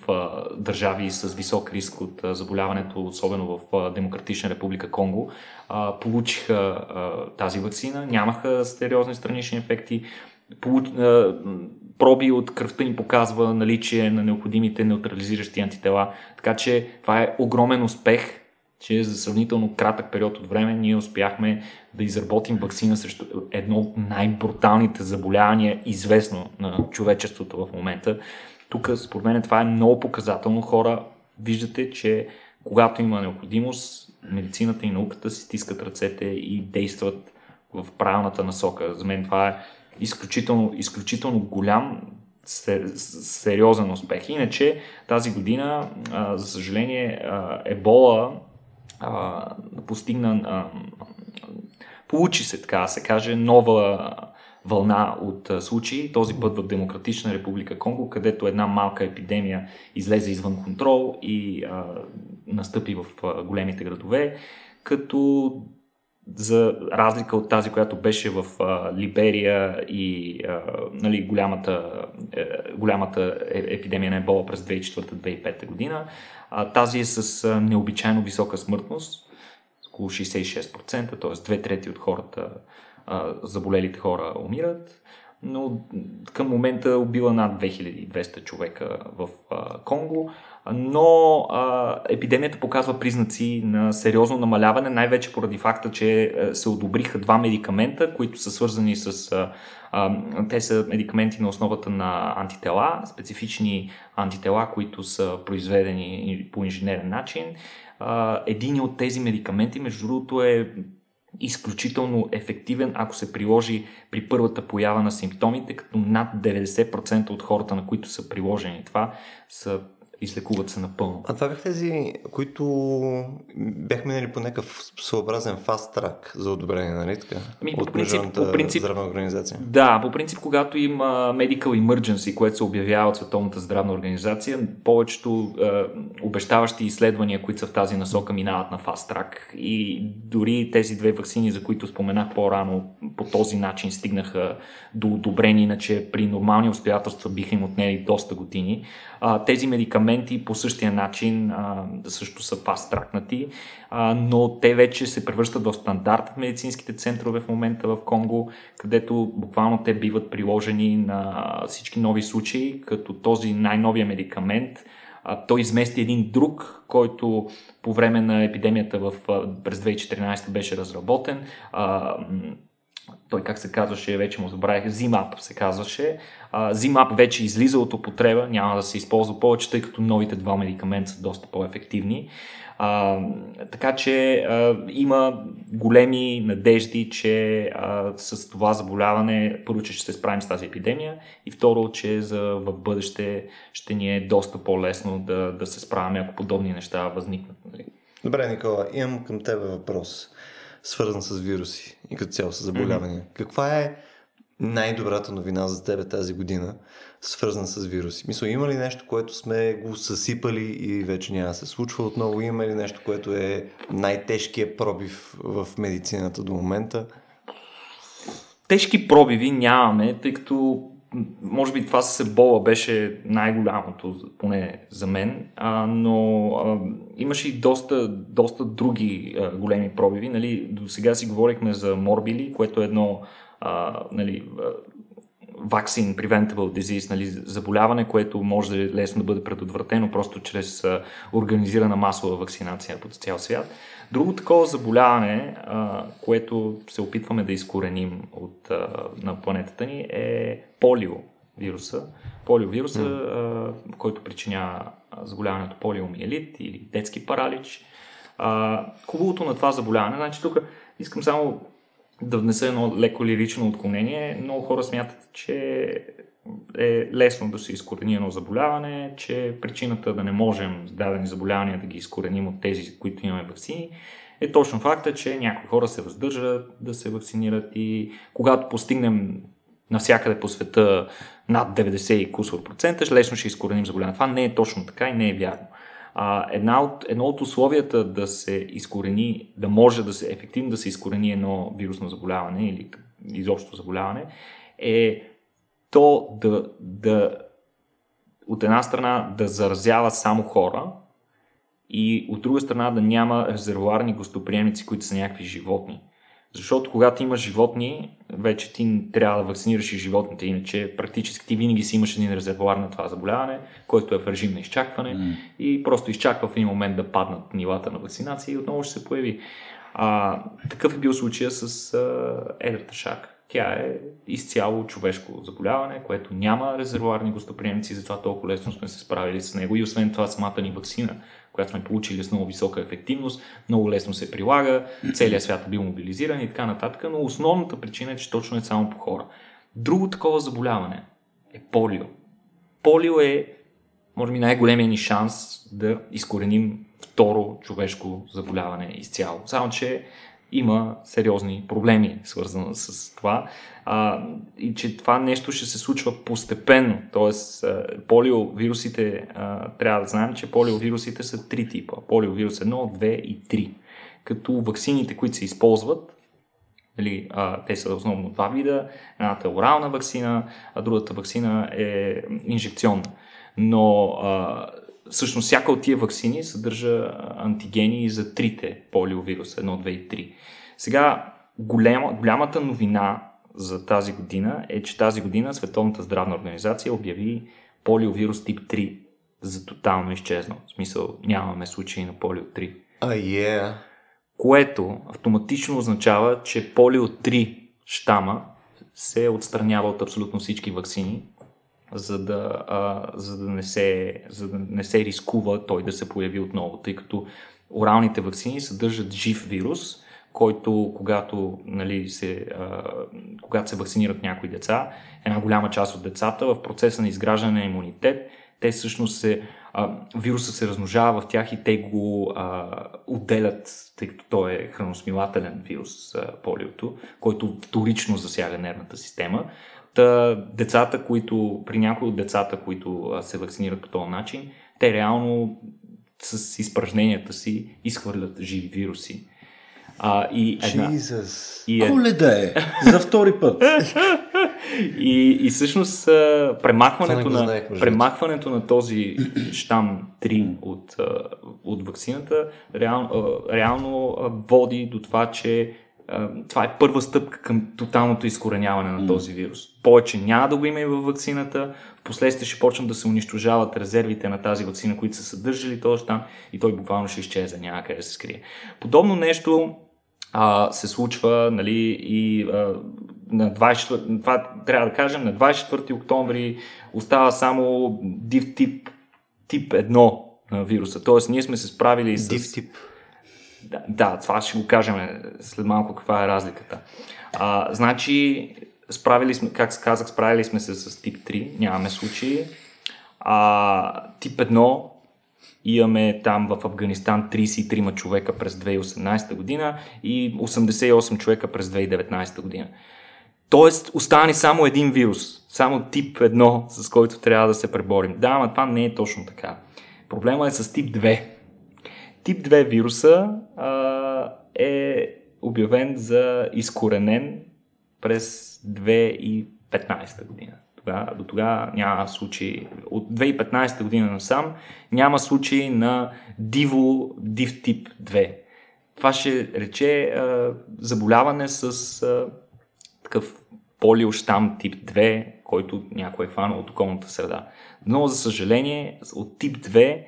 държави с висок риск от заболяването, особено в Демократична република Конго, получиха тази вакцина, нямаха сериозни странични ефекти. Проби от кръвта им показва наличие на необходимите неутрализиращи антитела. Така че това е огромен успех че за сравнително кратък период от време ние успяхме да изработим вакцина срещу едно от най-бруталните заболявания, известно на човечеството в момента. Тук, според мен, това е много показателно. Хора, виждате, че когато има необходимост, медицината и науката си стискат ръцете и действат в правилната насока. За мен това е изключително, изключително голям сериозен успех. Иначе тази година, за съжаление, ебола а, постигна, а, получи се, така да се каже, нова вълна от а, случаи, този път в Демократична република Конго, където една малка епидемия излезе извън контрол и а, настъпи в а, големите градове, като за разлика от тази, която беше в а, Либерия и а, нали, голямата, е, голямата е, епидемия на ебола през 2004-2005 година, а, тази е с а, необичайно висока смъртност, около 66%, т.е. две трети от хората, а, заболелите хора умират, но към момента убила над 2200 човека в а, Конго, но а, епидемията показва признаци на сериозно намаляване, най-вече поради факта, че се одобриха два медикамента, които са свързани с. А, те са медикаменти на основата на антитела, специфични антитела, които са произведени по инженерен начин. А, един от тези медикаменти, между другото, е изключително ефективен, ако се приложи при първата поява на симптомите, като над 90% от хората, на които са приложени това, са излекуват се напълно. А това бях тези, които бяхме минали по някакъв своеобразен фаст трак за одобрение, нали така? Ами, по принцип, по принцип, здравна организация. Да, по принцип, когато има medical emergency, което се обявява от Световната здравна организация, повечето е, обещаващи изследвания, които са в тази насока, минават на фаст трак. И дори тези две вакцини, за които споменах по-рано, по този начин стигнаха до одобрение, иначе при нормални обстоятелства биха им отнели доста години. А, тези медикаменти по същия начин а, също са фаст-тракнати, а, но те вече се превръщат в стандарт в медицинските центрове в момента в Конго, където буквално те биват приложени на всички нови случаи, като този най-новия медикамент той измести един друг, който по време на епидемията в, през 2014 беше разработен. Той как се казваше, вече му забравих, Zimap се казваше. Zimap вече излиза от употреба, няма да се използва повече, тъй като новите два медикамента са доста по-ефективни. А, така че а, има големи надежди, че а, с това заболяване, първо, че ще се справим с тази епидемия и второ, че за в бъдеще ще ни е доста по-лесно да, да се справяме, ако подобни неща възникнат. Нали? Добре, Никола, имам към тебе въпрос свързан с вируси и като цяло с заболявания. Mm-hmm. Каква е най-добрата новина за тебе тази година, свързана с вируси? Мисля, има ли нещо, което сме го съсипали и вече няма се случва отново? Има ли нещо, което е най-тежкият пробив в медицината до момента? Тежки пробиви нямаме, тъй като може би това с ебола беше най-голямото, поне за мен, а, но а, имаше и доста, доста други а, големи пробиви. Нали, до сега си говорихме за морбили, което е едно а, нали, vaccine preventable disease, нали, заболяване, което може да е лесно да бъде предотвратено просто чрез организирана масова вакцинация по цял свят. Друго такова заболяване, което се опитваме да изкореним от, на планетата ни е полио вируса. Полиовируса, mm. който причинява заболяването полиомиелит или детски паралич. А, хубавото на това заболяване, значи тук искам само да внеса едно леко лирично отклонение. Много хора смятат, че е лесно да се изкорени едно заболяване, че причината да не можем дадени заболявания да ги изкореним от тези, които имаме вакцини, е точно факта, че някои хора се въздържат да се вакцинират и когато постигнем навсякъде по света над 90 и кусор процента, лесно ще изкореним заболяване. Това не е точно така и не е вярно. Една от, едно от условията да се изкорени, да може да се ефективно да се изкорени едно вирусно заболяване или изобщо заболяване, е то да, да от една страна да заразява само хора и от друга страна да няма резервуарни гостоприемници, които са някакви животни. Защото когато имаш животни, вече ти трябва да вакцинираш и животните, иначе практически ти винаги си имаш един резервуар на това заболяване, който е в режим на изчакване mm. и просто изчаква в един момент да паднат нивата на вакцинация и отново ще се появи. А, такъв е бил случая с а, едрата шак. Тя е изцяло човешко заболяване, което няма резервуарни гостоприемници, затова толкова лесно сме се справили с него и освен това самата ни вакцина, която сме получили с много висока ефективност, много лесно се прилага, целият свят е бил мобилизиран и така нататък, но основната причина е, че точно е само по хора. Друго такова заболяване е полио. Полио е, може би, най-големия ни шанс да изкореним второ човешко заболяване изцяло. Само, че има сериозни проблеми, свързано с това. А, и че това нещо ще се случва постепенно. Тоест, полиовирусите, а, трябва да знаем, че полиовирусите са три типа. Полиовирус 1, 2 и 3. Като ваксините, които се използват, Нали, а, те са основно два вида. Едната е орална вакцина, а другата вакцина е инжекционна. Но а, всъщност всяка от тия вакцини съдържа антигени за трите полиовируса, 1, 2 и 3. Сега, голяма, голямата новина за тази година е, че тази година Световната здравна организация обяви полиовирус тип 3 за тотално изчезнал. В смисъл, нямаме случаи на полио 3. А, uh, yeah. Което автоматично означава, че полио 3 штама се отстранява от абсолютно всички вакцини за да, а, за, да не се, за да не се рискува той да се появи отново, тъй като оралните вакцини съдържат жив вирус, който когато, нали, се, а, когато се вакцинират някои деца, една голяма част от децата в процеса на изграждане на имунитет, те всъщност се, а, вируса се размножава в тях и те го а, отделят, тъй като той е храносмилателен вирус, а, полиото, който вторично засяга нервната система. Та, децата, които, при някои от децата, които се вакцинират по този начин, те реално с изпражненията си изхвърлят живи вируси. А, и една, Jesus. и е, Коледа е! За втори път. и, и всъщност премахването, на, знаех, премахването на този щам 3 от, от вакцината реално, а, реално води до това, че това е първа стъпка към тоталното изкореняване на този вирус. Повече няма да го има и във вакцината, в последствие ще почнат да се унищожават резервите на тази вакцина, които са съдържали този щам и той буквално ще изчезне, няма къде да се скрие. Подобно нещо а, се случва нали, и а, на 24, това трябва да кажем, на 24 октомври остава само див тип, тип 1 на вируса. Тоест ние сме се справили с... Див тип. Да, да, това ще го кажем след малко каква е разликата. А, значи, справили сме, как казах, справили сме се с тип 3, нямаме случаи. А, тип 1 имаме там в Афганистан 33 човека през 2018 година и 88 човека през 2019 година. Тоест, остана ни само един вирус, само тип 1, с който трябва да се преборим. Да, но това не е точно така. Проблема е с тип 2. Тип 2 вируса а, е обявен за изкоренен през 2015 година. Тогава, до тогава няма случаи. От 2015 година насам няма случаи на диво, див тип 2. Това ще рече а, заболяване с а, такъв полиоштам тип 2, който някой е хванал от околната среда. Но, за съжаление, от тип 2 а,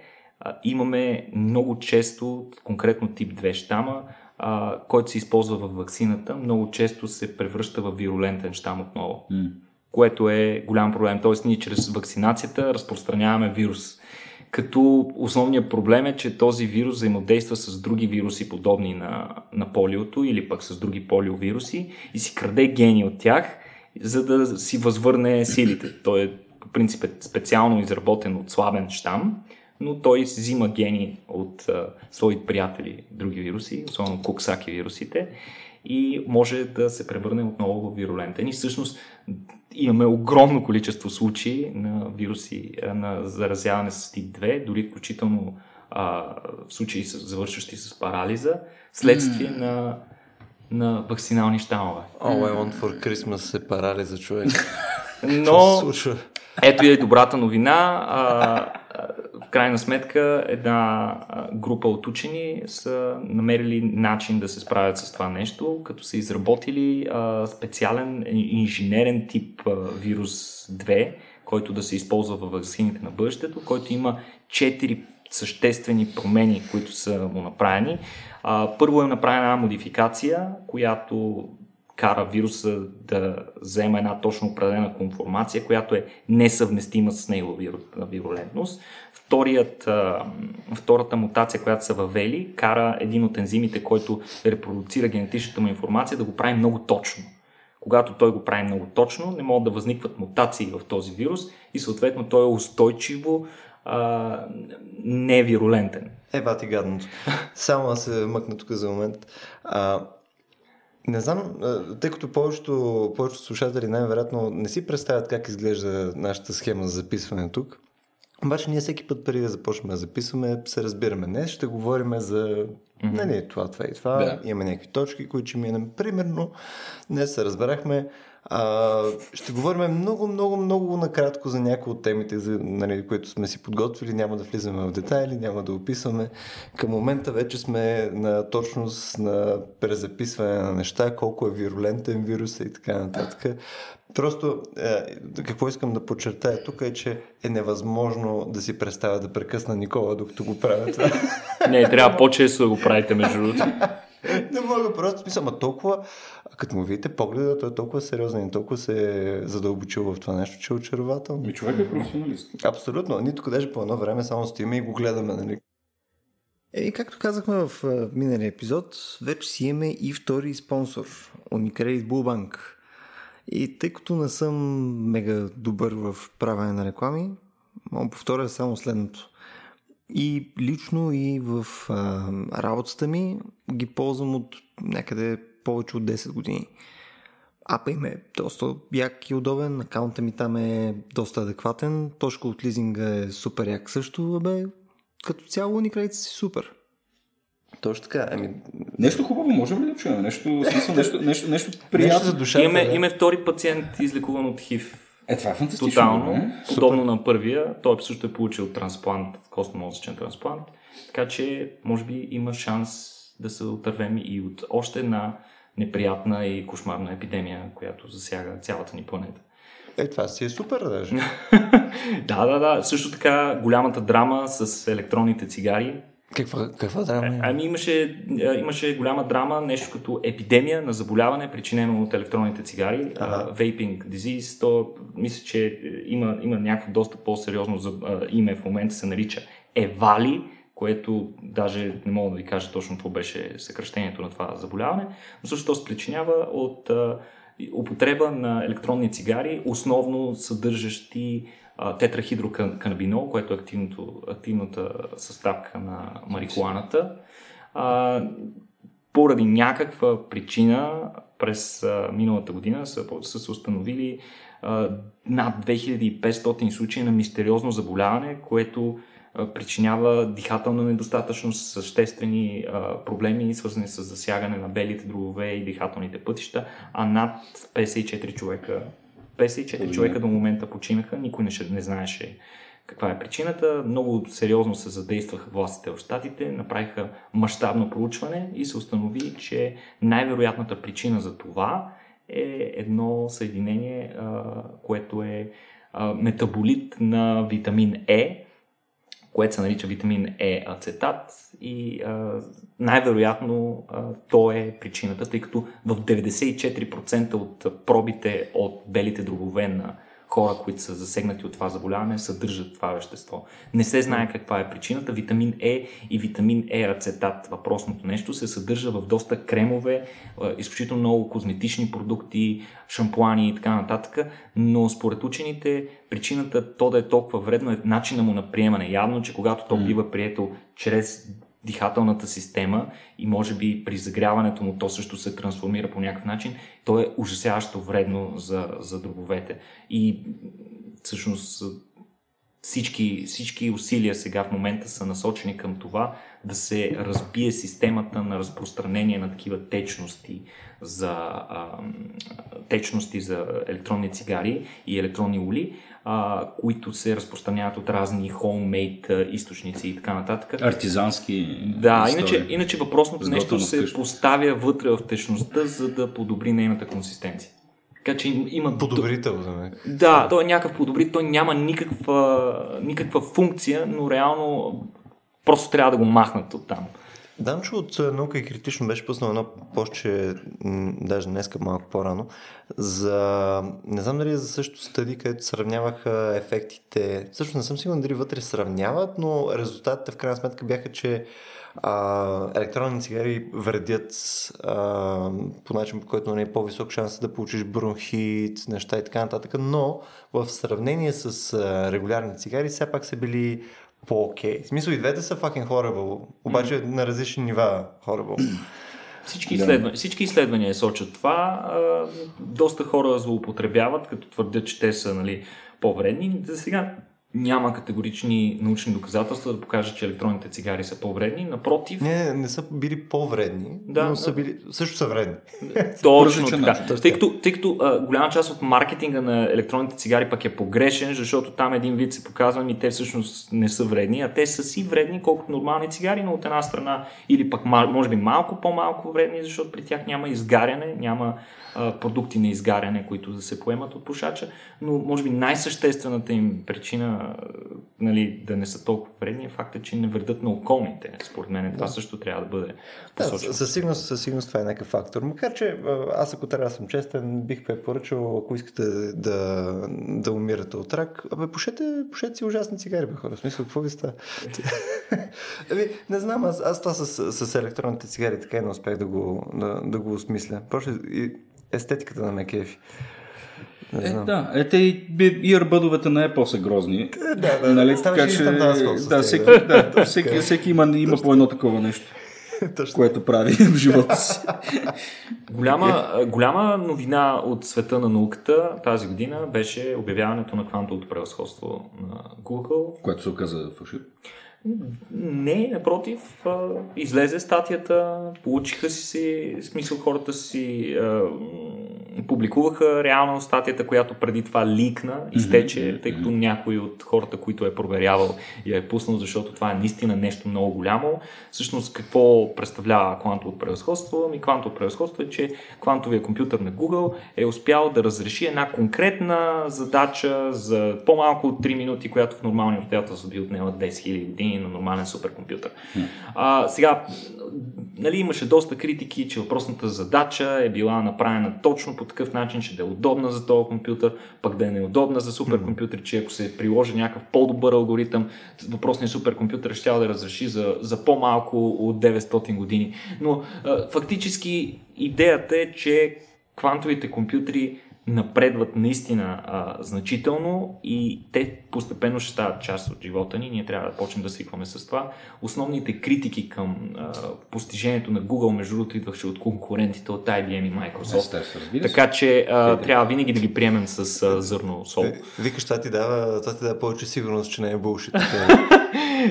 имаме много често, конкретно тип 2 щама, а, който се използва в вакцината, много често се превръща в вирулентен щам отново, М. което е голям проблем. Тоест, ние чрез вакцинацията разпространяваме вирус. Като основният проблем е, че този вирус взаимодейства с други вируси, подобни на, на полиото или пък с други полиовируси и си краде гени от тях, за да си възвърне силите. Той е по принцип е специално изработен от слабен щам, но той взима гени от а, свои приятели, други вируси, особено коксаки вирусите, и може да се превърне отново в вирулентен. И всъщност имаме огромно количество случаи на вируси, на заразяване с тип 2, дори включително а, случаи с, завършващи с парализа, следствие на, на вакцинални щамове. All I want for Christmas се парали за човек. Но ето и е добрата новина. А, в крайна сметка една група от учени са намерили начин да се справят с това нещо, като са изработили специален инженерен тип вирус 2, който да се използва във вакцините на бъдещето, който има 4 съществени промени, които са му направени. Първо е направена една модификация, която кара вируса да взема една точно определена конформация, която е несъвместима с виру- вирулентност. Вторият, втората мутация, която са въвели, кара един от ензимите, който репродуцира генетичната му информация, да го прави много точно. Когато той го прави много точно, не могат да възникват мутации в този вирус и съответно той е устойчиво невирулентен. Е, бати гадното. Само да се мъкна тук за момент. А, не знам, тъй като повечето, повечето слушатели най-вероятно не си представят как изглежда нашата схема за записване тук. Обаче ние всеки път преди да започнем да записваме, се разбираме. Днес ще говорим за mm-hmm. нали, това, това и това. Да. Имаме някакви точки, които ще минем. Примерно, днес се разбрахме. А, ще говорим много, много, много накратко за някои от темите, за, нали, които сме си подготвили. Няма да влизаме в детайли, няма да описваме. Към момента вече сме на точност на презаписване на неща, колко е вирулентен вирус и така нататък. Просто е, какво искам да подчертая тук е, че е невъзможно да си представя да прекъсна Никола, докато го правя това. Не, трябва по-често да го правите, между другото. не мога просто смисъл, ама толкова, като му видите погледа, той е толкова сериозен и толкова се е задълбочил в това нещо, че е очарователно. Ми човек е професионалист. Абсолютно. Ние тук даже по едно време само стоиме и го гледаме, нали? Е, както казахме в миналия епизод, вече си имаме и втори спонсор, Unicredit Bullbank. И тъй като не съм мега добър в правене на реклами, Мога повторя само следното. И лично и в а, работата ми ги ползвам от някъде повече от 10 години. Апа им е доста як и удобен, акаунта ми там е доста адекватен, точка от лизинга е супер як също, абе, като цяло ни кредит си супер. Точно така. Ами... Нещо хубаво, можем ли да чуем? Нещо, смисъл, нещо, нещо, нещо приятно. Нещо за душата. Имаме, да. имаме втори пациент, излекуван от ХИВ. Е, това е фантастично. Тотално. Подобно на първия. Той също е получил трансплант, костно-мозъчен трансплант. Така че, може би, има шанс да се отървем и от още една неприятна и кошмарна епидемия, която засяга цялата ни планета. Е, това си е супер, даже. да, да, да. Също така голямата драма с електронните цигари. Каква, каква драма? Ами имаше, имаше голяма драма, нещо като епидемия на заболяване, причинено от електронните цигари, ага. vaping disease. То мисля, че има, има някакво доста по-сериозно за, а, име в момента, се нарича Евали, което даже не мога да ви кажа точно какво беше съкръщението на това заболяване, но също се причинява от а, употреба на електронни цигари, основно съдържащи тетрахидроканабинол, което е активното, активната съставка на марихуаната. А, поради някаква причина през а, миналата година са, са се установили а, над 2500 случаи на мистериозно заболяване, което а, причинява дихателна недостатъчност, съществени а, проблеми, свързани с засягане на белите дробове и дихателните пътища, а над 54 човека 54 човека до момента починаха, никой не, не знаеше каква е причината. Много сериозно се задействаха властите в Штатите, направиха мащабно проучване и се установи, че най-вероятната причина за това е едно съединение, което е метаболит на витамин Е, което се нарича витамин Е ацетат и а, най-вероятно а, то е причината, тъй като в 94% от пробите от белите дробове на хора, които са засегнати от това заболяване, съдържат това вещество. Не се знае каква е причината. Витамин Е и витамин Е ацетат, въпросното нещо, се съдържа в доста кремове, изключително много козметични продукти, шампуани и така нататък, но според учените причината то да е толкова вредно е начина му на приемане. Явно, че когато то бива прието чрез дихателната система и може би при загряването му то също се трансформира по някакъв начин, то е ужасяващо вредно за, за дробовете. И всъщност всички, всички усилия сега в момента са насочени към това да се разбие системата на разпространение на такива течности за, а, течности за електронни цигари и електронни ули, а, които се разпространяват от разни homemade източници и така нататък. Артизански. Да, иначе, иначе въпросното нещо се поставя вътре в течността, за да подобри нейната консистенция. Така че има... Подобрител за мен. Да, той е някакъв подобрител, той няма никаква, никаква функция, но реално просто трябва да го махнат от там. Данчо от наука и критично беше пуснал едно постче, даже днеска малко по-рано, за... Не знам дали е за също стади, където сравняваха ефектите. Също не съм сигурен дали вътре сравняват, но резултатите в крайна сметка бяха, че а, електронни цигари вредят а, по начин, по който не е по-висок шанс да получиш бронхит, неща и така нататък, но в сравнение с а, регулярни цигари все пак са били по-окей. В смисъл и двете са fucking horrible, обаче mm-hmm. на различни нива horrible. Всички, изследвания, всички изследвания сочат това. А, доста хора злоупотребяват, като твърдят, че те са нали, по-вредни. За сега няма категорични научни доказателства да покажат, че електронните цигари са по-вредни. Напротив. Не, не са били по-вредни, да, но са били, също са вредни. Точно така. Тъй като, тъй като а, голяма част от маркетинга на електронните цигари пък е погрешен, защото там един вид се показва и те всъщност не са вредни, а те са си вредни колкото нормални цигари, но от една страна или пък може би малко по-малко вредни, защото при тях няма изгаряне, няма продукти на изгаряне, които да се поемат от пушача, но може би най-съществената им причина нали, да не са толкова вредни е факта, че не вредят на околните. Според мен това да. също трябва да бъде посочено. Да, със сигурност, със сигурност това е някакъв фактор. Макар, че аз ако трябва да съм честен, бих препоръчал, ако искате да, да умирате от рак, абе, пушете, пушете си ужасни цигари, бе хора. В смисъл, какво ви става? Ами, не знам, аз, аз това с, с електронните цигари така и не успях да го, да, да го осмисля. Просто естетиката на Мекефи. Не Е, знам. да, ете и, и арбъдовете на Apple са грозни. Да, да, Нали, така че, да, всеки, да. да, всеки, всеки има, има по едно такова нещо, Точно. което прави в живота си. Голяма, голяма новина от света на науката тази година беше обявяването на квантовото превъзходство на Google. Което се оказа фалшиво. Не, напротив, излезе статията, получиха си смисъл хората си публикуваха реално статията, която преди това ликна, изтече, тъй като някой от хората, които е проверявал, я е пуснал, защото това е наистина нещо много голямо. Всъщност, какво представлява квантово превъзходство? Ами квантово превъзходство е, че квантовия компютър на Google е успял да разреши една конкретна задача за по-малко от 3 минути, която в нормални обстоятелства би отнела 10 000 години на нормален суперкомпютър. А, сега, нали, имаше доста критики, че въпросната задача е била направена точно по такъв начин, че да е удобна за този компютър, пък да е неудобна за суперкомпютър, че ако се приложи някакъв по-добър алгоритъм, въпросният суперкомпютър ще да разреши за, за по-малко от 900 години. Но а, фактически идеята е, че квантовите компютри напредват наистина а, значително и те постепенно ще стават част от живота ни. Ние трябва да почнем да свикваме с това. Основните критики към а, постижението на Google, между другото, идваше от конкурентите от IBM и Microsoft. Се. Така че а, трябва винаги да ги приемем с а, зърно сол. Е, Викаш, това ти дава, това ти дава повече сигурност, че не е булшит.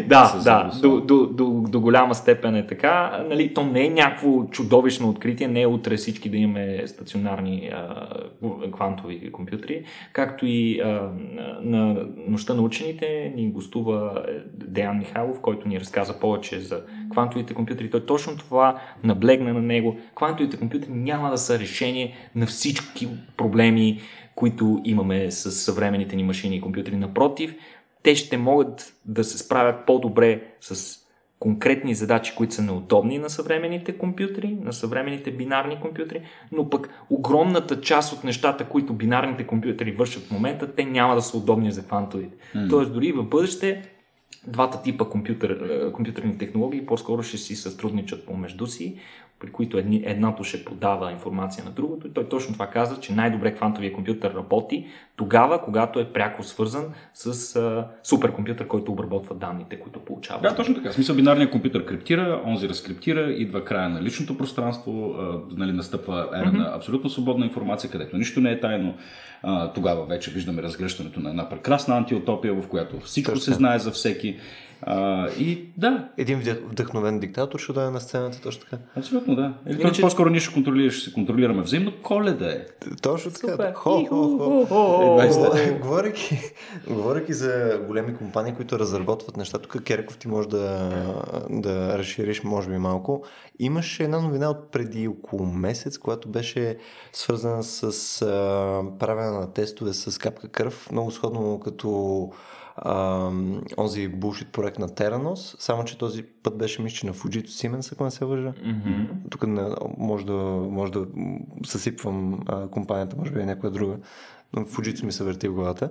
Да, да, до, до, до, до голяма степен е така. Нали, то не е някакво чудовищно откритие, не е утре всички да имаме стационарни а, квантови компютри, както и а, на нощта на учените ни гостува е, Деян Михайлов, който ни разказа повече за квантовите компютри. Той точно това наблегна на него. Квантовите компютри няма да са решение на всички проблеми, които имаме с съвременните ни машини и компютри. Напротив, те ще могат да се справят по-добре с конкретни задачи, които са неудобни на съвременните компютри, на съвременните бинарни компютри, но пък огромната част от нещата, които бинарните компютри вършат в момента, те няма да са удобни за квантовите. Mm. Тоест дори в бъдеще двата типа компютър, е, компютърни технологии по-скоро ще си сътрудничат помежду си, при които едни, едното ще подава информация на другото. И той точно това каза, че най-добре квантовия компютър работи тогава, когато е пряко свързан с а, суперкомпютър, който обработва данните, които получава. Да, точно така. В смисъл бинарният компютър криптира, онзи разкриптира, идва края на личното пространство, а, нали, настъпва ера mm-hmm. на абсолютно свободна информация, където нищо не е тайно. А, тогава вече виждаме разгръщането на една прекрасна антиутопия, в която всичко Точно. се знае за всеки. А, и да, Един вдъх- вдъхновен диктатор ще дойде на сцената, точно така. абсолютно да. Или Иначе- по-скоро ние ще, контролираме, ще се контролираме взаимно. Коледа е. Точно така. Хо, хо, хо. Говорейки, говорейки за големи компании, които разработват неща, тук Керков ти може да, да разшириш, може би малко. Имаше една новина от преди около месец, която беше свързана с а, правене на тестове с капка кръв, много сходно като а, онзи булшит проект на Теранос, само че този път беше мисля, че на Fujitsu Siemens, ако не се лъжа. Mm-hmm. Тук не, може, да, може да съсипвам а, компанията, може би е някоя друга, но Fujitsu ми се върти в главата.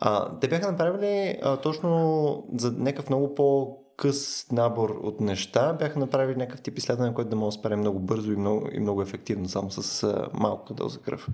А, те бяха направили а, точно за някакъв много по къс набор от неща, бяха направили някакъв тип изследване, което да може да спре много бързо и много, и много ефективно, само с а, малка доза кръв.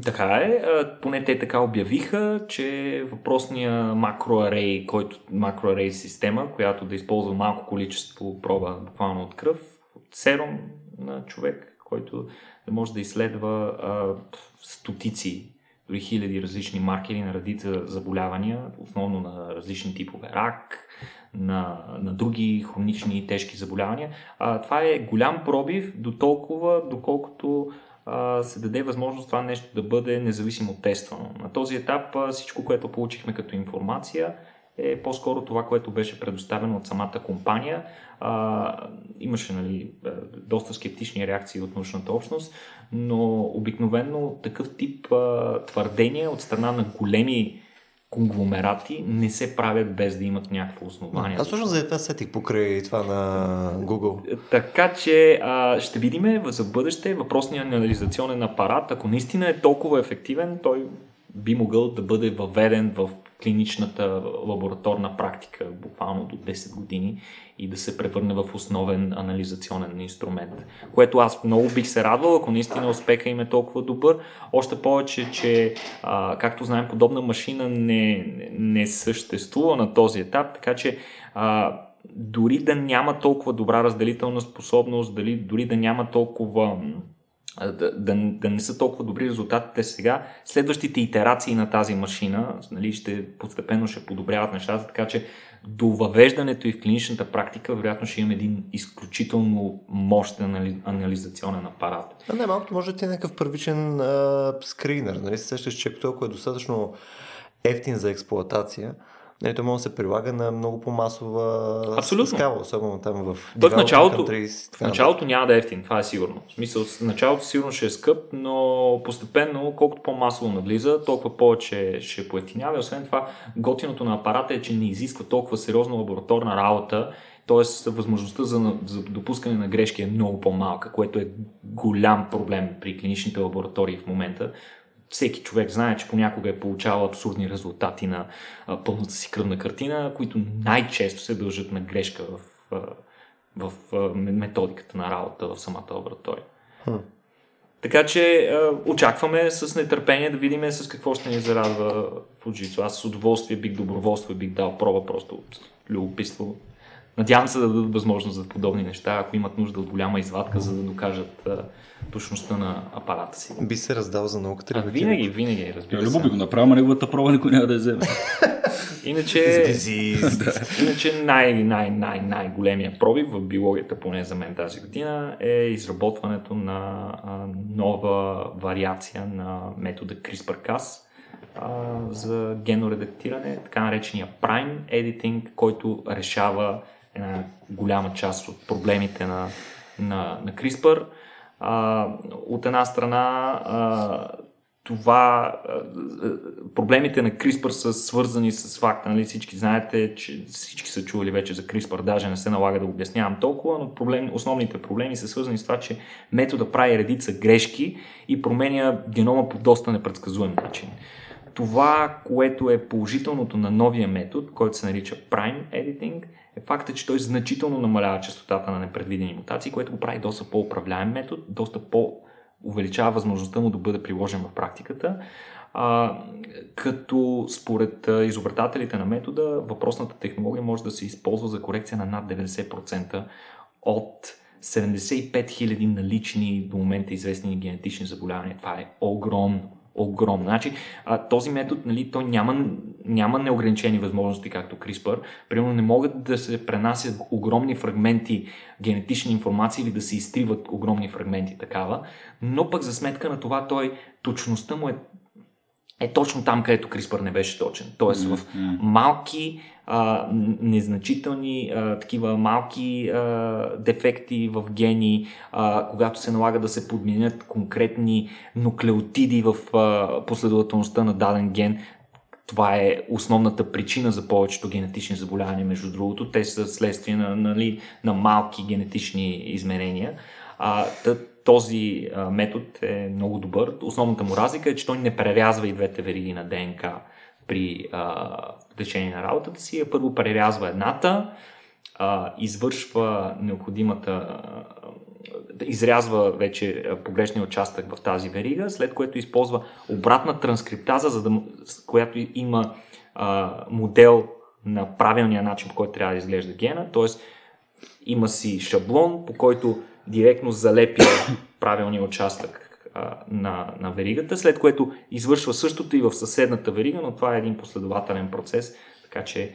Така е, поне те така обявиха, че въпросния макроарей, който макроарей система, която да използва малко количество проба буквално от кръв, от серум на човек, който да може да изследва а, стотици, дори хиляди различни маркери на редица заболявания, основно на различни типове рак, на, на други хронични и тежки заболявания. А, това е голям пробив до толкова, доколкото се даде възможност това нещо да бъде независимо тествано. На този етап всичко, което получихме като информация е по-скоро това, което беше предоставено от самата компания. А, имаше нали, доста скептични реакции от научната общност, но обикновено такъв тип а, твърдения от страна на големи конгломерати не се правят без да имат някакво основание. Аз точно за това сетих покрай това на Google. Така че а, ще видим за бъдеще въпросния анализационен апарат, ако наистина е толкова ефективен, той би могъл да бъде въведен в клиничната лабораторна практика буквално до 10 години и да се превърне в основен анализационен инструмент. Което аз много бих се радвал, ако наистина успеха им е толкова добър. Още повече, че а, както знаем, подобна машина не, не съществува на този етап, така че а, дори да няма толкова добра разделителна способност, дали, дори да няма толкова да, да, да не са толкова добри резултатите сега, следващите итерации на тази машина нали, ще постепенно ще подобряват нещата, така че до въвеждането и в клиничната практика, вероятно ще имаме един изключително мощен анализационен апарат. А не, малко може да ти е някакъв първичен а, скринер. Нали? Се сещаш, че ако е достатъчно ефтин за експлоатация, Нали, той може да се прилага на много по-масова Абсолютно. скала, особено там в Той в началото, в началото няма да е ефтин, това е сигурно. В смисъл, в началото сигурно ще е скъп, но постепенно, колкото по-масово навлиза, толкова повече ще поевтинява. Освен това, готиното на апарата е, че не изисква толкова сериозна лабораторна работа, т.е. възможността за, за допускане на грешки е много по-малка, което е голям проблем при клиничните лаборатории в момента всеки човек знае, че понякога е получавал абсурдни резултати на а, пълната си кръвна картина, които най-често се дължат на грешка в, а, в а, методиката на работа в самата лаборатория. Хм. Така че а, очакваме с нетърпение да видим с какво ще ни зарадва Fujitsu. Аз с удоволствие бих доброволство бих дал проба просто любопитство. Надявам се да дадат възможност за подобни неща, ако имат нужда от голяма извадка, за да докажат а, точността на апарата си. Би се раздал за науката. А, винаги, винаги, разбира се. Любо би го направил, но неговата проба никой няма да я вземе. Иначе, иначе най, най, най, най големия пробив в биологията, поне за мен тази година, е изработването на а, нова вариация на метода CRISPR-Cas а, за геноредактиране, така наречения Prime Editing, който решава една голяма част от проблемите на, на, на CRISPR. А, от една страна а, това проблемите на CRISPR са свързани с факта, нали всички знаете, че всички са чували вече за CRISPR, даже не се налага да обяснявам толкова, но проблем, основните проблеми са свързани с това, че метода прави редица грешки и променя генома по доста непредсказуем начин. Това, което е положителното на новия метод, който се нарича Prime Editing, е факта, че той значително намалява частотата на непредвидени мутации, което го прави доста по-управляем метод, доста по- увеличава възможността му да бъде приложен в практиката. А, като според изобретателите на метода, въпросната технология може да се използва за корекция на над 90% от 75 000 налични до момента известни генетични заболявания. Това е огромно огромна. Значи, а, този метод, нали, той няма, няма неограничени възможности, както CRISPR. Примерно не могат да се пренасят огромни фрагменти генетични информации или да се изтриват огромни фрагменти такава, но пък за сметка на това той, точността му е е точно там, където CRISPR не беше точен. Тоест в малки, а, незначителни, а, такива малки а, дефекти в гени, а, когато се налага да се подменят конкретни нуклеотиди в а, последователността на даден ген, това е основната причина за повечето генетични заболявания, между другото. Те са следствие на, нали, на малки генетични изменения. А, този а, метод е много добър. Основната му разлика е, че той не прерязва и двете вериги на ДНК при а, течение на работата си. Първо прерязва едната, а, извършва необходимата изрязва вече погрешния участък в тази верига, след което използва обратна транскриптаза, за да, която има а, модел на правилния начин, по който трябва да изглежда гена, т.е. има си шаблон, по който директно залепя правилния участък на, на веригата, след което извършва същото и в съседната верига, но това е един последователен процес, така че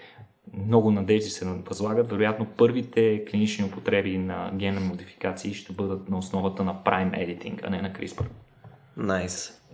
много надежди се възлагат. Вероятно първите клинични употреби на генна модификации ще бъдат на основата на Prime Editing, а не на CRISPR. Найс. Nice.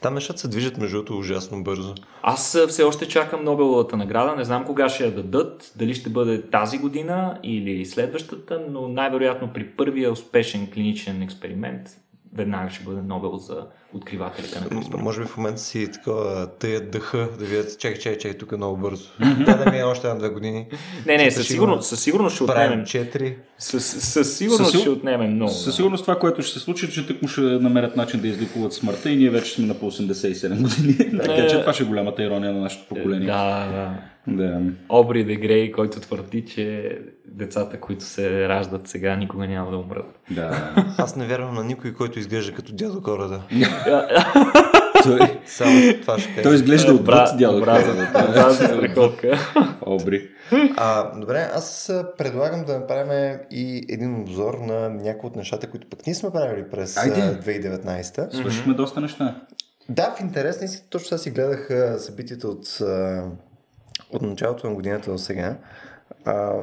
Там нещата се движат между другото ужасно бързо. Аз все още чакам Нобеловата награда. Не знам кога ще я дадат. Дали ще бъде тази година или следващата, но най-вероятно при първия успешен клиничен експеримент веднага ще бъде Нобел за откривателите на CRISPR. Може би в момента си такова тъя дъха да видят, чакай, чакай, чакай, тук е много бързо. Да, да ми е още една-две години. Не, не, със сигурност, със сигурност ще отнемем. 4. Със, сигурност ще отнемем много. Със сигурност това, което ще се случи, е, че тък му ще намерят начин да изликуват смъртта и ние вече сме на по 87 години. така че това ще е голямата ирония на нашето поколение. Да, да. Да. Обри де Грей, който твърди, че децата, които се раждат сега, никога няма да умрат. да. Аз не вярвам на никой, който изглежда като дядо Коледа. той, Само това ще кажа. той изглежда отвъд Добра- дядо. Коледа. страхотка. Обри. А, добре, аз предлагам да направим и един обзор на някои от нещата, които пък ние сме правили през Айде. 2019. Свършихме доста неща. Да, в интерес, наистина, точно сега си гледах събитията от, от началото на годината до сега. А,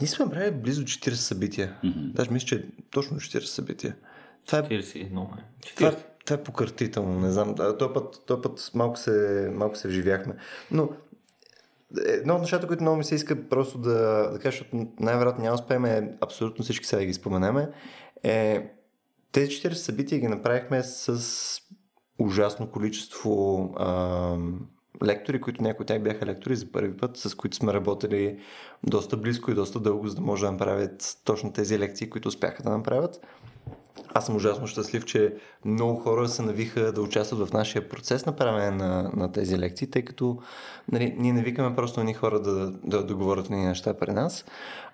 ние сме правили близо 40 събития. Mm-hmm. Даже мисля, че е точно 40 събития. Това е 41 е. Това, 40. това е покъртително, не знам. Този път, този път малко, се, малко се вживяхме. Но едно от нещата, които много ми се иска просто да, да кажа, защото най-вероятно няма успеем абсолютно всички сега да ги споменеме, е тези 40 събития ги направихме с ужасно количество а, лектори, които някои от тях бяха лектори за първи път, с които сме работили доста близко и доста дълго, за да може да направят точно тези лекции, които успяха да направят. Аз съм ужасно щастлив, че много хора се навиха да участват в нашия процес на правене на, на тези лекции, тъй като нали, ние не викаме просто едни хора да, да, да говорят ни неща при нас,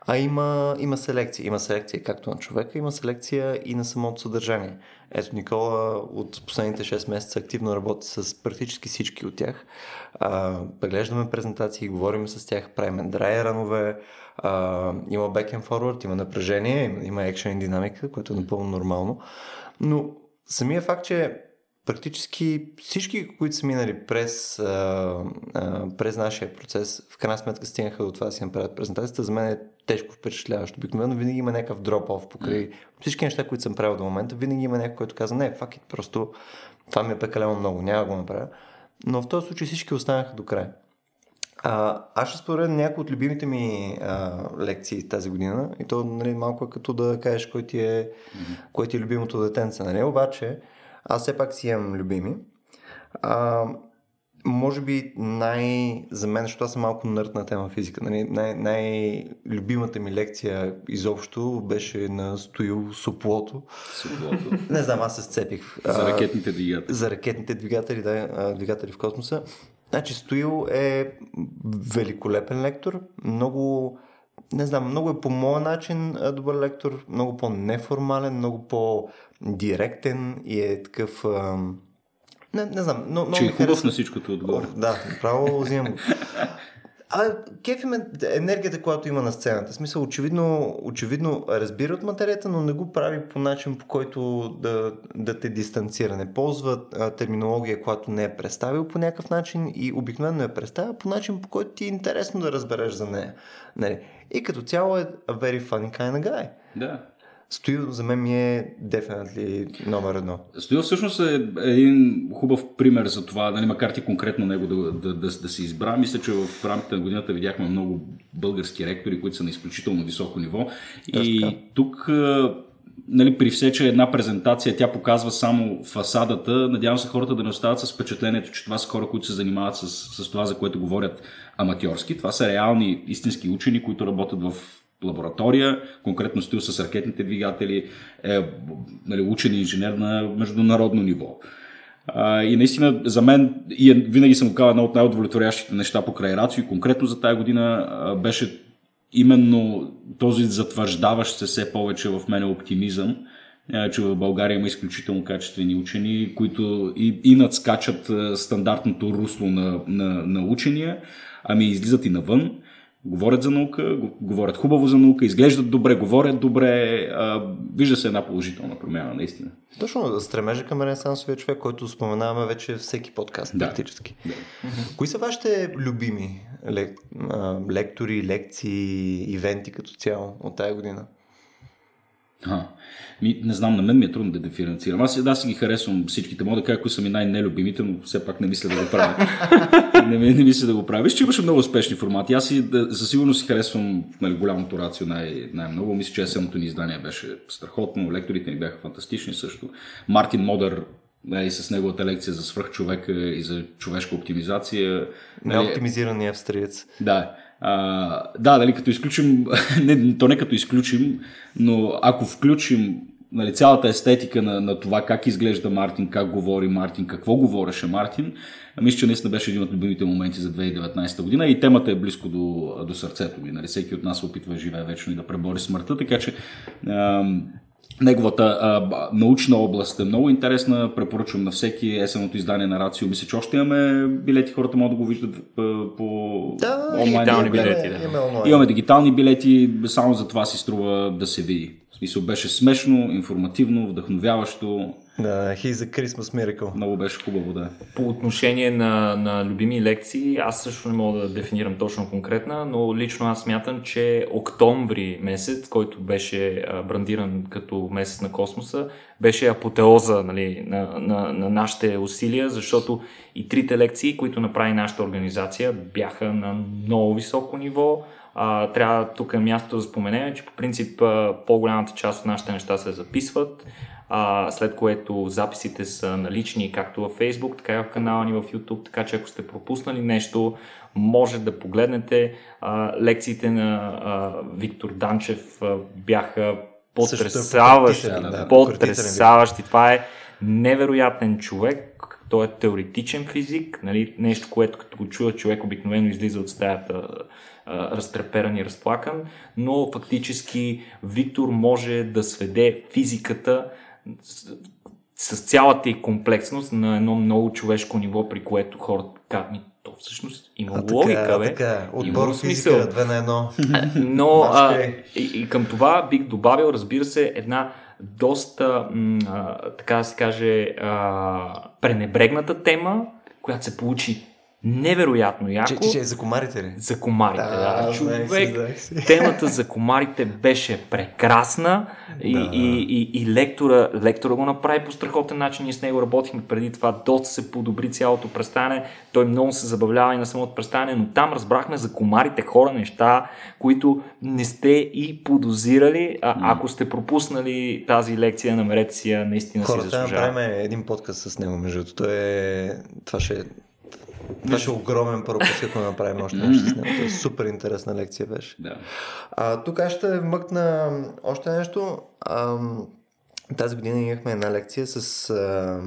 а има, има селекция. Има селекция както на човека, има селекция и на самото съдържание. Ето Никола от последните 6 месеца активно работи с практически всички от тях. А, преглеждаме презентации, говорим с тях, правим драй ранове, а, има back and forward, има напрежение, има, action и динамика, което е напълно нормално. Но самия факт, че практически всички, които са минали през, а, а, през нашия процес, в крайна сметка стигнаха до това да си направят презентацията, за мен е тежко впечатляващо. Обикновено винаги има някакъв дроп-оф покрай всички неща, които съм правил до момента. Винаги има някой, който каза, не, fuck it, просто това ми е прекалено много, няма да го направя. Но в този случай всички останаха до края. А, аз ще споря някои от любимите ми а, лекции тази година и то нали, малко е като да кажеш кой ти е, mm-hmm. кой ти е любимото детенце. Нали? Обаче аз все пак си имам любими. А, може би най... за мен, защото аз съм малко нърд на тема физика, нали? най- най-любимата ми лекция изобщо беше на Стоил. Суплото. Не знам, аз се сцепих. За ракетните двигатели. за ракетните двигатели, да, двигатели в космоса. Значи Стоил е великолепен лектор, много, не знам, много е по моя начин добър лектор, много по-неформален, много по-директен и е такъв... Не, не знам, но, Че е хубав харесва. на всичкото отгоре. О, Да, право взимам го. А, кефи ме енергията, която има на сцената. В смисъл, очевидно, очевидно разбира от материята, но не го прави по начин, по който да, да те дистанцира. Не ползва а, терминология, която не е представил по някакъв начин и обикновено я представя по начин, по който ти е интересно да разбереш за нея. Нали? И като цяло е very funny kind of guy. Да. Стоил за мен ми е definitely номер едно. Стоил всъщност е един хубав пример за това, нали, макар ти конкретно него да, да, да, да се избра. Мисля, че в рамките на годината видяхме много български ректори, които са на изключително високо ниво. И така. тук нали, при все, че една презентация тя показва само фасадата, надявам се хората да не остават с впечатлението, че това са хора, които се занимават с, с това, за което говорят аматьорски. Това са реални истински учени, които работят в лаборатория, конкретно стоил с ракетните двигатели, е нали, учен инженер на международно ниво. А, и наистина за мен, и е, винаги съм го казал, едно от най-удовлетворящите неща покрай Рацио и конкретно за тази година а, беше именно този затвърждаващ се все повече в мен оптимизъм, че в България има изключително качествени учени, които и, и надскачат стандартното русло на, на, на учения, ами излизат и навън говорят за наука, го- говорят хубаво за наука, изглеждат добре, говорят добре, а, вижда се една положителна промяна, наистина. Точно, стремежа към ренесансовия човек, който споменаваме вече всеки подкаст, Да. практически. Да. Кои са вашите любими лек, лектори, лекции, ивенти като цяло от тая година? А, ми, не знам, на мен ми е трудно да диференцирам. Аз, да, си ги харесвам всичките. Мога да кажа, кои са ми най-нелюбимите, но все пак не мисля да го правя. не, не, мисля да го правя. Виж, че имаше много успешни формати. Аз си, да, със сигурност си харесвам нали, голямото рацио най- най-много. Мисля, че есенното ни издание беше страхотно. Лекторите ни бяха фантастични също. Мартин Модър и с неговата лекция за свръхчовека и за човешка оптимизация. Неоптимизирания австриец. Да. А, да, дали като изключим, не, то не като изключим, но ако включим нали, цялата естетика на, на това как изглежда Мартин, как говори Мартин, какво говореше Мартин, мисля, че наистина беше един от любимите моменти за 2019 година и темата е близко до, до сърцето ми. Нали, всеки от нас опитва живее вечно и да пребори смъртта, така че ам, Неговата а, научна област е много интересна. Препоръчвам на всеки есеното издание на Рацио. Мисля, че още имаме билети, хората могат да го виждат по, по да, онлайн. Дигитални билети, да. Имаме, имаме дигитални билети, само за това си струва да се види. В смисъл беше смешно, информативно, вдъхновяващо. Да, he's a Christmas miracle. Много беше хубаво, да. По отношение на, на любими лекции, аз също не мога да дефинирам точно конкретна, но лично аз смятам, че октомври месец, който беше брандиран като месец на космоса, беше апотеоза нали, на, на, на нашите усилия, защото и трите лекции, които направи нашата организация, бяха на много високо ниво. А, трябва тук е мястото да споменем, че по принцип по-голямата част от нашите неща се записват а, след което записите са налични както във Facebook, така и в канала ни в YouTube, така че ако сте пропуснали нещо, може да погледнете. А, лекциите на а, Виктор Данчев а, бяха потрясаващи. Да, потрясаващи. Това е невероятен човек. Той е теоретичен физик, нали? нещо, което като го чува човек обикновено излиза от стаята разтреперан и разплакан, но фактически Виктор може да сведе физиката с, с цялата и комплексност на едно много човешко ниво, при което хората казват ми, то всъщност има а, логика, така, бе. Така, отбор физика, две на едно. Но а, и, и към това бих добавил, разбира се, една доста, м, а, така да се каже, а, пренебрегната тема, която се получи невероятно яко. Че, че, за комарите ли? За комарите, да. да. Човек, темата за комарите беше прекрасна и, да. и, и, и лектора, лектора го направи по страхотен начин. Ние с него работихме преди това, доста се подобри цялото представяне. Той много се забавлява и на самото представяне, но там разбрахме за комарите хора неща, които не сте и подозирали. А, ако сте пропуснали тази лекция, намерете си я, наистина Хората, си заслужава. Хората, да един подкаст с него, между другото. Е... Това ще беше огромен първо път, като направим още нещо с него. Е супер интересна лекция беше. Да. А, тук аз ще вмъкна още нещо. А, тази година имахме една лекция с а,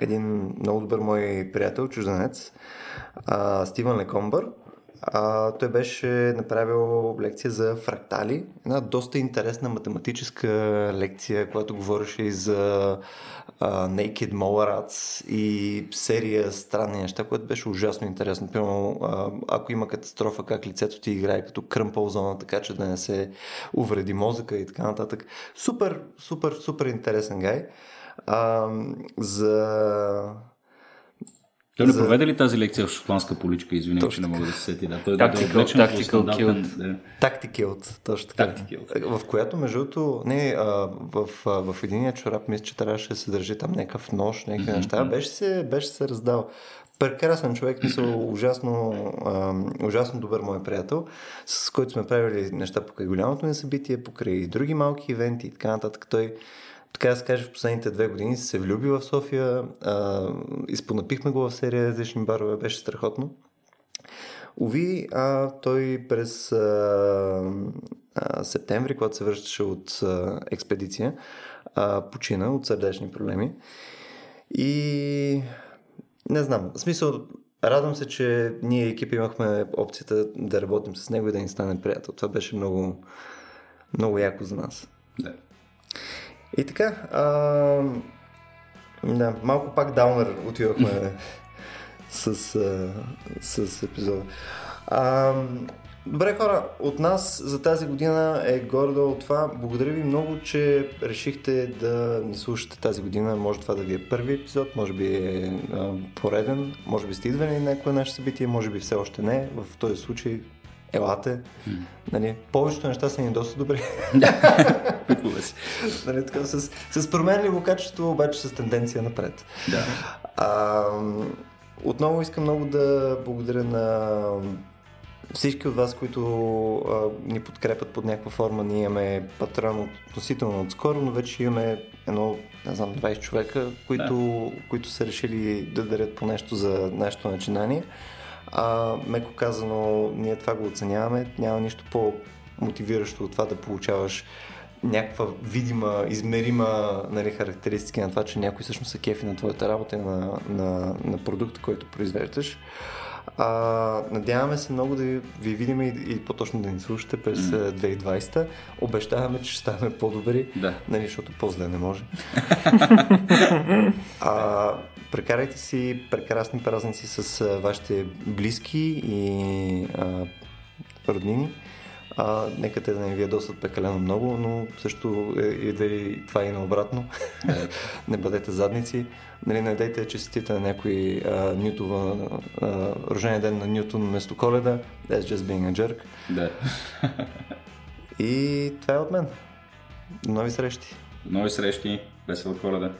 един много добър мой приятел, чужденец, а, Стивън Лекомбър. А, той беше направил лекция за фрактали. Една доста интересна математическа лекция, която говореше и за а, Naked Mole Rats и серия странни неща, което беше ужасно интересно. Примерно, ако има катастрофа, как лицето ти играе като кръмпъл зона, така че да не се увреди мозъка и така нататък. Супер, супер, супер интересен гай. А, за той не за... проведе ли тази лекция в шотландска поличка? Извинявай, че не мога да се сети. Да, той tactical, да, да tactical kilt. Tactical, точно така. Tactical. В която, между другото, не, а, в, а, в единия чорап мисля, че трябваше да се държи там някакъв нож, някакви mm-hmm. неща. Беше се, беше се раздал. Прекрасен човек, мисъл, ужасно, а, ужасно добър мой приятел, с който сме правили неща покрай голямото ни събитие, покрай други малки ивенти и така нататък. Той така да се каже, в последните две години се влюби в София, а, изпонапихме го в серия различни барове, беше страхотно. Ови, а, той през а, а, септември, когато се връщаше от а, експедиция, а, почина от сърдечни проблеми. И не знам, в смисъл, радвам се, че ние екипи имахме опцията да работим с него и да ни стане приятел. Това беше много, много яко за нас. Да. И така, а, да, малко пак даунър отивахме с, а, с епизода. А, добре хора, от нас за тази година е гордо от това. Благодаря ви много, че решихте да ни слушате тази година. Може това да ви е първи епизод, може би е а, пореден, може би сте идвали на някое наше събитие, може би все още не. В този случай елате. Нали, повечето неща са ни доста добри. Си. нали, така, с, с променливо качество, обаче с тенденция напред. Да. А, отново искам много да благодаря на всички от вас, които а, ни подкрепят под някаква форма. Ние имаме патрон относително отскоро, но вече имаме едно, не знам, 20 човека, които, да. които са решили да дарят по нещо за нашето начинание. А, меко казано, ние това го оценяваме. Няма нищо по-мотивиращо от това да получаваш някаква видима, измерима нали, характеристика на това, че някой всъщност се кефи на твоята работа и на, на, на продукта, който произвеждаш. А, надяваме се много да ви видим и, и по-точно да ни слушате през mm. 2020. Обещаваме, че ще ставаме по-добри, да. нали, защото по-зле не може. а, прекарайте си прекрасни празници с а, вашите близки и а, роднини. А, нека те да не ви ядосат прекалено много, но също е, и да и това и наобратно. не бъдете задници. Нали, не дайте честите на някой а, Нютова, а, рождения ден на Нютон вместо коледа. That's just being a jerk. Да. и това е от мен. До нови срещи. До нови срещи. Весела коледа.